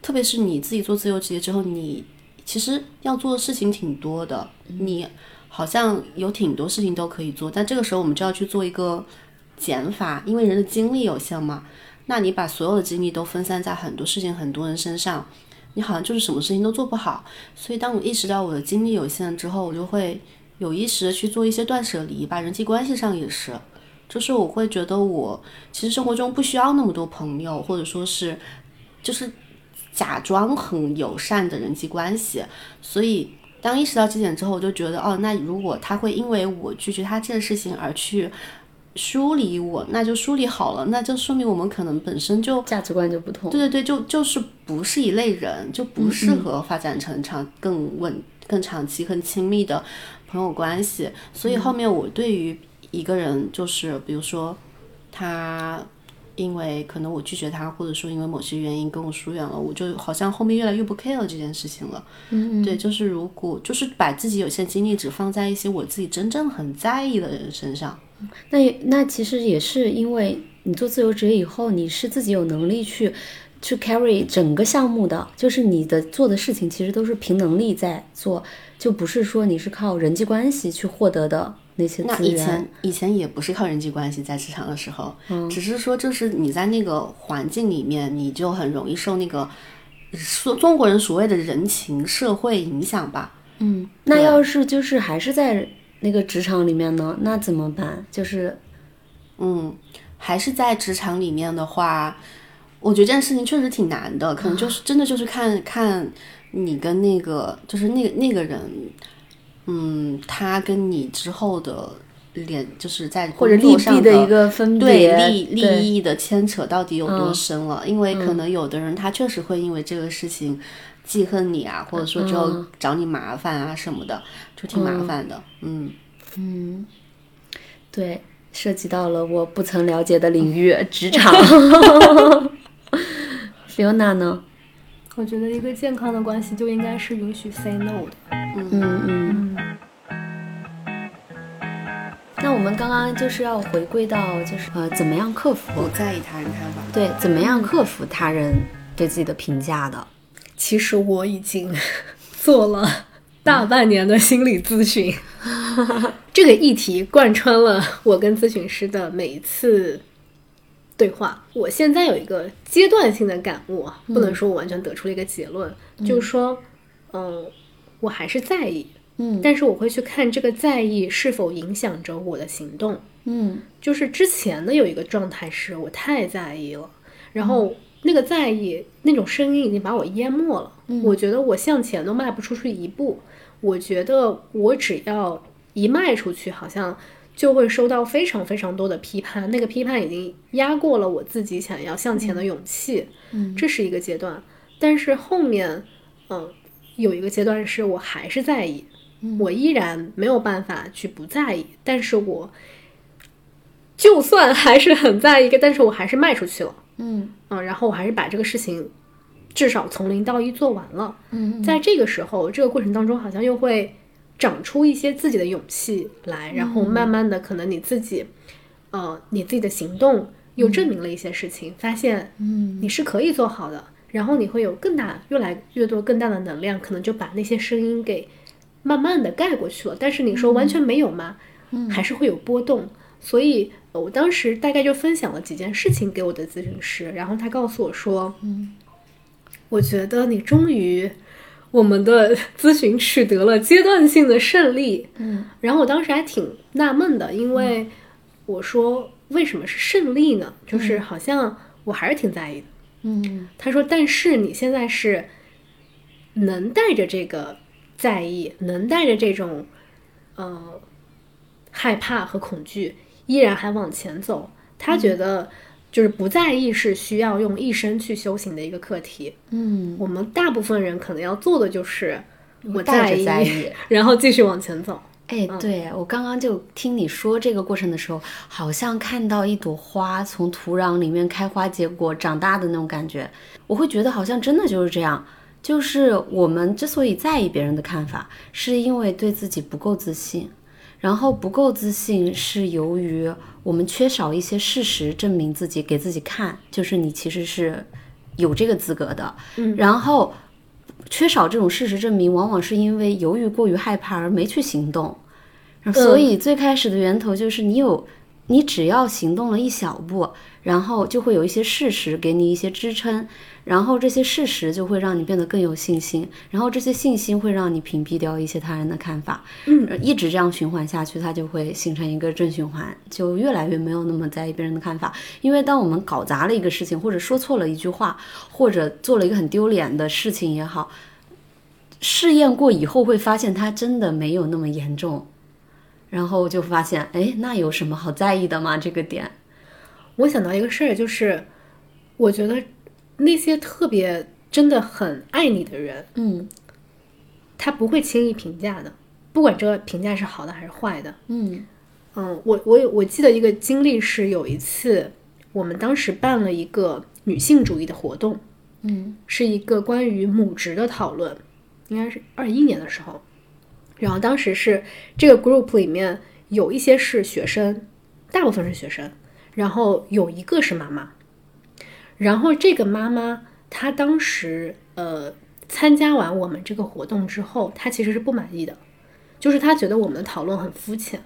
特别是你自己做自由职业之后，你其实要做的事情挺多的，你好像有挺多事情都可以做，但这个时候我们就要去做一个减法，因为人的精力有限嘛。那你把所有的精力都分散在很多事情、很多人身上，你好像就是什么事情都做不好。所以当我意识到我的精力有限之后，我就会有意识的去做一些断舍离吧。人际关系上也是，就是我会觉得我其实生活中不需要那么多朋友，或者说是就是。假装很友善的人际关系，所以当意识到这点之后，我就觉得哦，那如果他会因为我拒绝他这件事情而去疏离我，那就疏离好了，那就说明我们可能本身就价值观就不同。对对对，就就是不是一类人，就不适合发展成长更稳、更长期、更亲密的朋友关系。所以后面我对于一个人，就是比如说他。因为可能我拒绝他，或者说因为某些原因跟我疏远了，我就好像后面越来越不 care 这件事情了。嗯，对，就是如果就是把自己有限精力只放在一些我自己真正很在意的人身上。那那其实也是因为你做自由职业以后，你是自己有能力去去 carry 整个项目的，就是你的做的事情其实都是凭能力在做，就不是说你是靠人际关系去获得的。那些那以前以前也不是靠人际关系在职场的时候，嗯、只是说就是你在那个环境里面，你就很容易受那个说中国人所谓的人情社会影响吧。嗯，那要是就是还是在那个职场里面呢，那怎么办？就是，嗯，还是在职场里面的话，我觉得这件事情确实挺难的，可能就是真的就是看看你跟那个就是那个那个人。嗯，他跟你之后的联，就是在或者利上弊的一个分对别，利利益的牵扯到底有多嗯深了？因为可能有的人他确实会因为这个事情记恨你啊，或者说之后嗯找你麻烦啊什么的，就挺麻烦的。嗯嗯，对，涉及到了我不曾了解的领域，职场。(laughs) (laughs) (laughs) Fiona 呢？我觉得一个健康的关系就应该是允许 say no 的。嗯嗯。那我们刚刚就是要回归到，就是呃，怎么样克服不在意他人看法。对，怎么样克服他人对自己的评价的？其实我已经做了大半年的心理咨询，(laughs) 这个议题贯穿了我跟咨询师的每一次对话。我现在有一个阶段性的感悟啊，不能说我完全得出了一个结论，就是说，嗯，我还是在意，嗯但是我会去看这个在意是否影响着我的行动。嗯就是之前的有一个状态是我太在意了，然后那个在意那种声音已经把我淹没了。我觉得我向前都迈不出去一步，我觉得我只要一迈出去，好像就会收到非常非常多的批判，那个批判已经压过了我自己想要向前的勇气。嗯。这是一个阶段，但是后面，嗯，有一个阶段是我还是在意，我依然没有办法去不在意，但是我就算还是很在意，但是我还是迈出去了，嗯。嗯，然后我还是把这个事情至少从零到一做完了。嗯。在这个时候，这个过程当中，好像又会长出一些自己的勇气来，然后慢慢的，可能你自己，呃，你自己的行动又证明了一些事情，发现，嗯你是可以做好的，然后你会有更大、越来越多、更大的能量，可能就把那些声音给慢慢的盖过去了。但是你说完全没有吗？还是会有波动。所以呃我当时大概就分享了几件事情给我的咨询师，然后他告诉我说，嗯，我觉得你终于。我们的咨询取得了阶段性的胜利，嗯，然后我当时还挺纳闷的，因为我说为什么是胜利呢？就是好像我还是挺在意的。嗯他说：“但是你现在是能带着这个在意，能带着这种呃害怕和恐惧，依然还往前走。他觉得就是不在意是需要用一生去修行的一个课题。嗯，我们大部分人可能要做的就是我在意 (laughs) 然后继续往前走。哎，对我刚刚就听你说这个过程的时候，好像看到一朵花从土壤里面开花结果长大的那种感觉，我会觉得好像真的就是这样。就是我们之所以在意别人的看法，是因为对自己不够自信，然后不够自信是由于我们缺少一些事实证明自己，给自己看，就是你其实是有这个资格的。嗯然后缺少这种事实证明，往往是因为由于过于害怕而没去行动。所以最开始的源头就是你有，你只要行动了一小步，然后就会有一些事实给你一些支撑，然后这些事实就会让你变得更有信心，然后这些信心会让你屏蔽掉一些他人的看法，嗯，一直这样循环下去，它就会形成一个正循环，就越来越没有那么在意别人的看法。因为当我们搞砸了一个事情，或者说错了一句话，或者做了一个很丢脸的事情也好，试验过以后会发现它真的没有那么严重。然后就发现，哎，那有什么好在意的吗？这个点，我想到一个事儿，就是我觉得那些特别真的很爱你的人，嗯他不会轻易评价的，不管这个评价是好的还是坏的。嗯嗯，我我有我记得一个经历是有一次，我们当时办了一个女性主义的活动，嗯是一个关于母职的讨论，应该是二一年的时候。然后当时是这个 group 里面有一些是学生，大部分是学生，然后有一个是妈妈。然后这个妈妈她当时呃参加完我们这个活动之后，她其实是不满意的，就是她觉得我们的讨论很肤浅。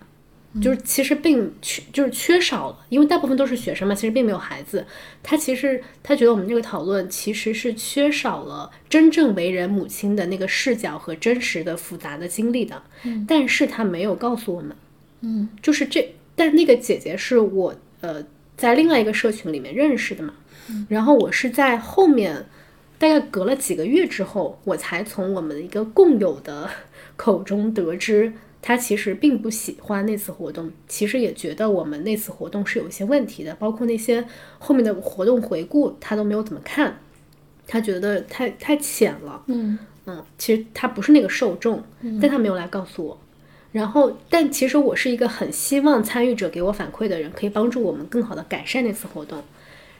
就是其实并缺就是缺少了，因为大部分都是学生嘛，其实并没有孩子。她其实她觉得我们这个讨论其实是缺少了真正为人母亲的那个视角和真实的复杂的经历的。嗯，但是她没有告诉我们，嗯，就是这，但那个姐姐是我呃在另外一个社群里面认识的嘛，然后我是在后面大概隔了几个月之后，我才从我们一个共有的口中得知。他其实并不喜欢那次活动，其实也觉得我们那次活动是有一些问题的，包括那些后面的活动回顾，他都没有怎么看，他觉得太太浅了。嗯嗯，其实他不是那个受众，但他没有来告诉我。然后，但其实我是一个很希望参与者给我反馈的人，可以帮助我们更好的改善那次活动。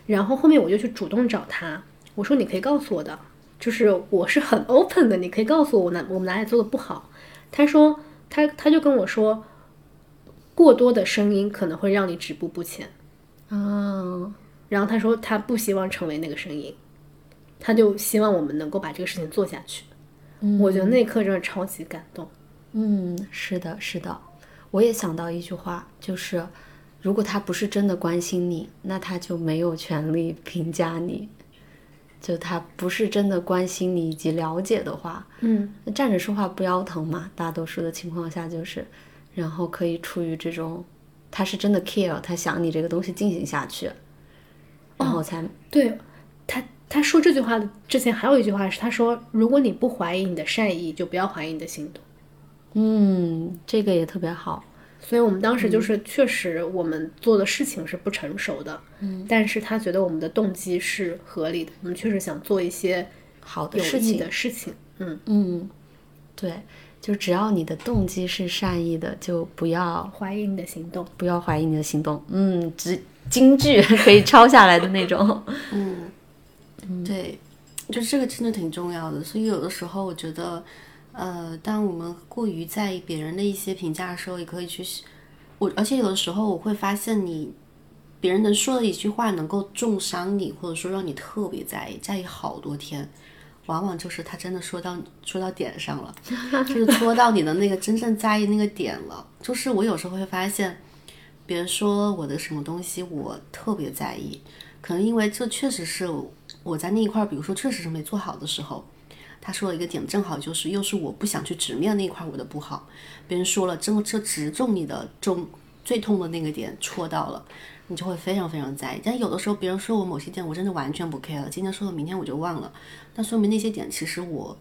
然后后面我就去主动找他，我说你可以告诉我的，就是我是很 open 的，你可以告诉我哪我们哪里做的不好。他说他他就跟我说，过多的声音可能会让你止步不前。啊，然后他说他不希望成为那个声音，他就希望我们能够把这个事情做下去。我觉得那一刻真的超级感动。嗯，是的，是的，我也想到一句话，就是如果他不是真的关心你，那他就没有权利评价你。就他不是真的关心你以及了解的话，嗯，那站着说话不腰疼嘛。大多数的情况下就是，然后可以出于这种，他是真的 care，他想你这个东西进行下去，然后才、对他他说这句话的之前还有一句话是他说，如果你不怀疑你的善意，就不要怀疑你的行动。嗯，这个也特别好。所以我们当时就是确实我们做的事情是不成熟的，嗯，但是他觉得我们的动机是合理的，我们确实想做一些好的有意事情的事情。嗯，嗯，对，就只要你的动机是善意的，就不要怀疑你的行动。不要怀疑你的行动。嗯，只京剧 (laughs) 可以抄下来的那种。(laughs) 嗯，对，就这个真的挺重要的。所以有的时候我觉得，呃，当我们过于在意别人的一些评价的时候，也可以去我，而且有的时候我会发现你。别人能说的一句话能够重伤你，或者说让你特别在意，在意好多天，往往就是他真的说到说到点上了，就是戳到你的那个真正在意那个点了。就是我有时候会发现，别人说我的什么东西，我特别在意，可能因为这确实是我在那一块，比如说确实是没做好的时候，他说了一个点，正好就是又是我不想去直面那一块我的不好，别人说了，真这直中你的中最痛的那个点，戳到了。你就会非常非常在意，但有的时候别人说我某些点，我真的完全不 care 了。今天说了，明天我就忘了，那说明那些点其实我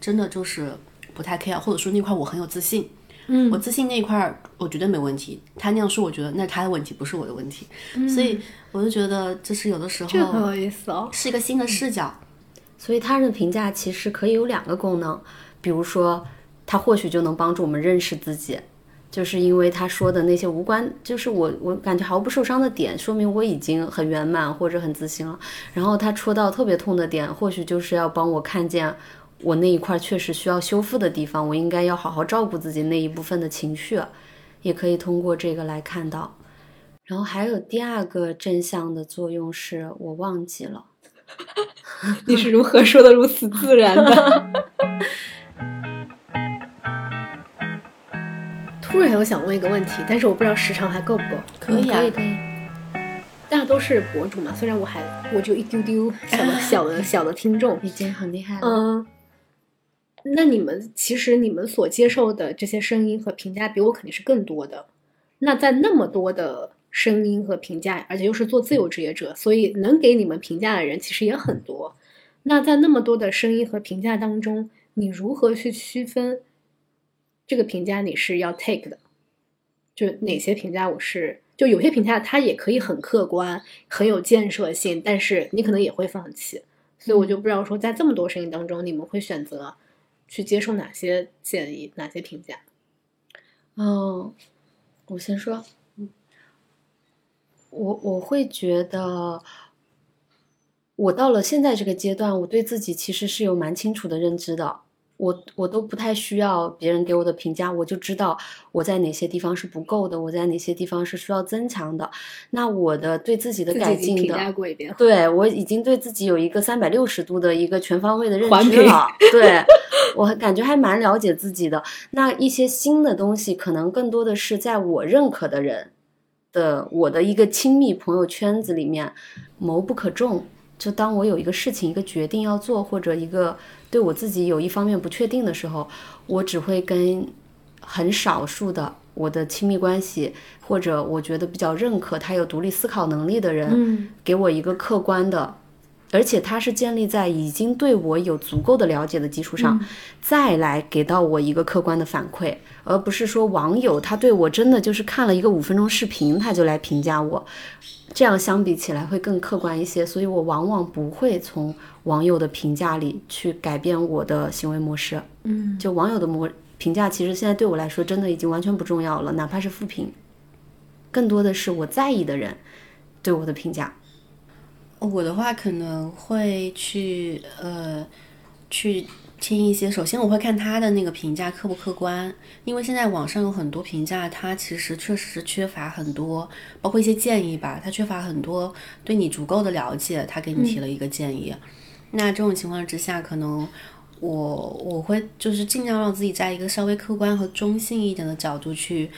真的就是不太 care，或者说那块我很有自信。嗯，我自信那块儿我绝对没问题。他那样说，我觉得那是他的问题，不是我的问题。所以我就觉得就是有的时候这个很有意思哦。是一个新的视角。所以他人的评价其实可以有两个功能，比如说他或许就能帮助我们认识自己。就是因为他说的那些无关，就是我我感觉毫不受伤的点，说明我已经很圆满或者很自信了。然后他戳到特别痛的点，或许就是要帮我看见我那一块确实需要修复的地方，我应该要好好照顾自己那一部分的情绪，也可以通过这个来看到。然后还有第二个正向的作用是我忘记了，(laughs) 你是如何说的如此自然的？(laughs) 突然我想问一个问题，但是我不知道时长还够不够。可以啊可以可以。大家都是博主嘛，虽然我还我就一丢丢小的 (laughs) 小的小的听众，已经很厉害了。嗯，那你们其实你们所接受的这些声音和评价比我肯定是更多的。那在那么多的声音和评价，而且又是做自由职业者，所以能给你们评价的人其实也很多。那在那么多的声音和评价当中，你如何去区分这个评价你是要 take 的？就哪些评价我是，就有些评价它也可以很客观、很有建设性，但是你可能也会放弃。所以我就不知道说，在这么多声音当中，你们会选择去接受哪些建议、哪些评价？嗯，我先说，我我会觉得，我到了现在这个阶段，我对自己其实是有蛮清楚的认知的。我我都不太需要别人给我的评价，我就知道我在哪些地方是不够的，我在哪些地方是需要增强的。那我的对自己的改进的，对我已经对自己有一个三百六十度的一个全方位的认知了。对我感觉还蛮了解自己的。那一些新的东西，可能更多的是在我认可的人的我的一个亲密朋友圈子里面，谋不可众。就当我有一个事情、一个决定要做，或者一个对我自己有一方面不确定的时候，我只会跟很少数的我的亲密关系，或者我觉得比较认可他有独立思考能力的人，嗯给我一个客观的而且它是建立在已经对我有足够的了解的基础上，再来给到我一个客观的反馈，而不是说网友他对我真的就是看了一个五分钟视频他就来评价我，这样相比起来会更客观一些，所以我往往不会从网友的评价里去改变我的行为模式。嗯，就网友的模评价，其实现在对我来说真的已经完全不重要了，哪怕是负评，更多的是我在意的人对我的评价。我的话可能会去呃去听一些，首先我会看他的那个评价客不客观，因为现在网上有很多评价，他其实确实是缺乏很多，包括一些建议吧，他缺乏很多对你足够的了解，他给你提了一个建议。那这种情况之下，可能我我会就是尽量让自己在一个稍微客观和中性一点的角度去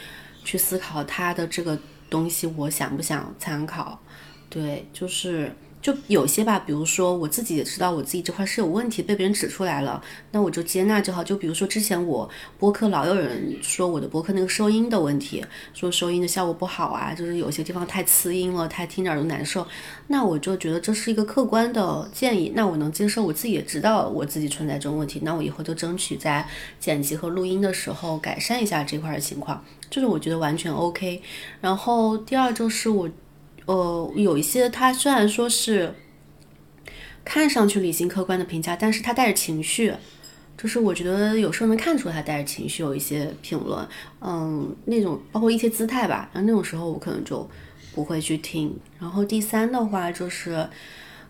去思考他的这个东西，我想不想参考？对，就是。就有些吧，比如说我自己也知道我自己这块是有问题，被别人指出来了，那我就接纳就好。就比如说之前我播客老有人说我的播客那个收音的问题，说收音的效果不好啊，就是有些地方太刺音了，太听着都难受。那我就觉得这是一个客观的建议，那我能接受，我自己也知道我自己存在这种问题，那我以后就争取在剪辑和录音的时候改善一下这块的情况，就是我觉得完全 OK。然后第二就是我。呃，有一些他虽然说是看上去理性客观的评价，但是他带着情绪，就是我觉得有时候能看出他带着情绪，有一些评论，嗯，那种包括一些姿态吧，然后那种时候我可能就不会去听。然后第三的话就是，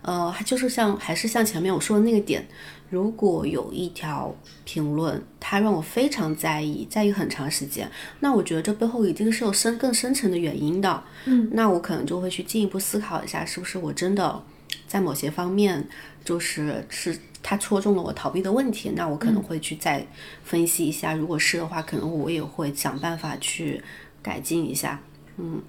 呃，就是像还是像前面我说的那个点。如果有一条评论，它让我非常在意，在意很长时间，那我觉得这背后一定是有深更深层的原因的。嗯，那我可能就会去进一步思考一下，是不是我真的在某些方面，就是是它戳中了我逃避的问题。那我可能会去再分析一下，如果是的话，可能我也会想办法去改进一下。嗯。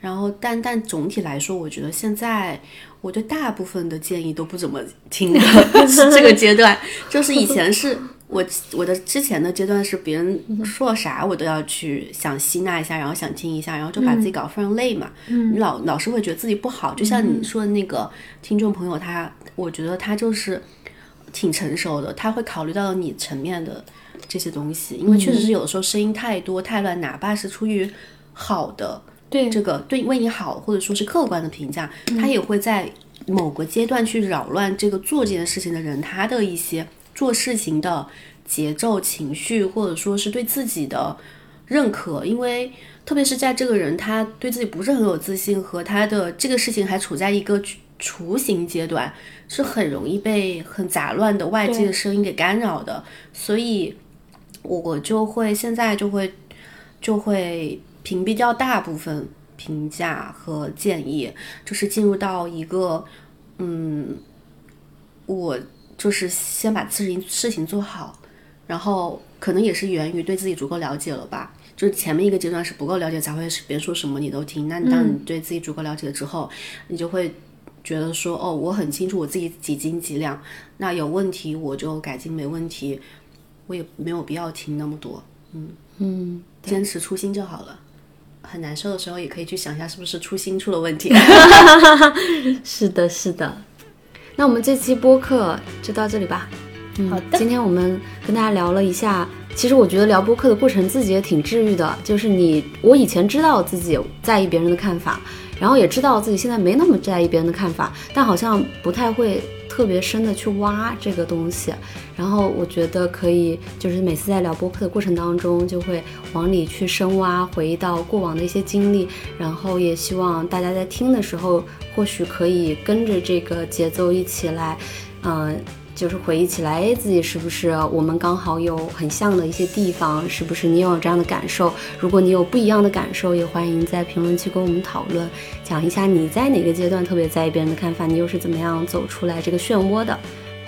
然后，但但总体来说，我觉得现在我对大部分的建议都不怎么听了。(laughs) 这个阶段，就是以前是我我的之前的阶段是别人说啥我都要去想吸纳一下，然后想听一下，然后就把自己搞非常累嘛。你老老是会觉得自己不好，就像你说的那个听众朋友，他我觉得他就是挺成熟的，他会考虑到你层面的这些东西，因为确实是有的时候声音太多太乱，哪怕是出于好的。对这个对为你好，或者说是客观的评价，他也会在某个阶段去扰乱这个做这件事情的人他的一些做事情的节奏、情绪，或者说是对自己的认可。因为特别是在这个人他对自己不是很有自信，和他的这个事情还处在一个雏形阶段，是很容易被很杂乱的外界的声音给干扰的。所以，我就会现在就会就会。屏蔽掉大部分评价和建议，就是进入到一个，嗯，我就是先把事情事情做好，然后可能也是源于对自己足够了解了吧。就是前面一个阶段是不够了解，才会是别人说什么你都听。那当你对自己足够了解了之后，你就会觉得说，哦，我很清楚我自己几斤几两，那有问题我就改进，没问题我也没有必要听那么多。嗯嗯，坚持初心就好了。很难受的时候，也可以去想一下是不是初心出了问题。(laughs) 是的，是的。那我们这期播客就到这里吧。好的。今天我们跟大家聊了一下，其实我觉得聊播客的过程自己也挺治愈的。就是你，我以前知道自己在意别人的看法，然后也知道自己现在没那么在意别人的看法，但好像不太会。特别深的去挖这个东西，然后我觉得可以，就是每次在聊播客的过程当中，就会往里去深挖，回忆到过往的一些经历，然后也希望大家在听的时候，或许可以跟着这个节奏一起来，嗯。就是回忆起来，哎，自己是不是我们刚好有很像的一些地方？是不是你有这样的感受？如果你有不一样的感受，也欢迎在评论区跟我们讨论，讲一下你在哪个阶段特别在意别人的看法，你又是怎么样走出来这个漩涡的。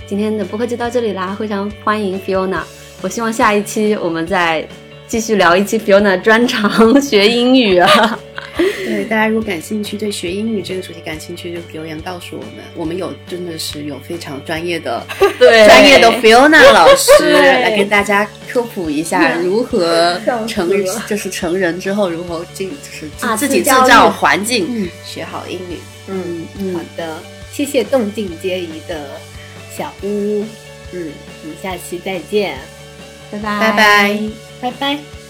今天的播客就到这里啦，非常欢迎 Fiona，我希望下一期我们再继续聊一期 Fiona 专长学英语啊。(laughs) 对，大家如果感兴趣，对学英语这个主题感兴趣，就留言告诉我们。我们有真的是有非常专业的、(laughs) 对专业的 Fiona (laughs) 老师来跟大家科普一下如何成，就是成人之后如何进，就是自己制造环境，学好英语。嗯嗯，好的，谢谢动静皆宜的小屋，嗯，我们下期再见，拜拜拜拜。拜拜。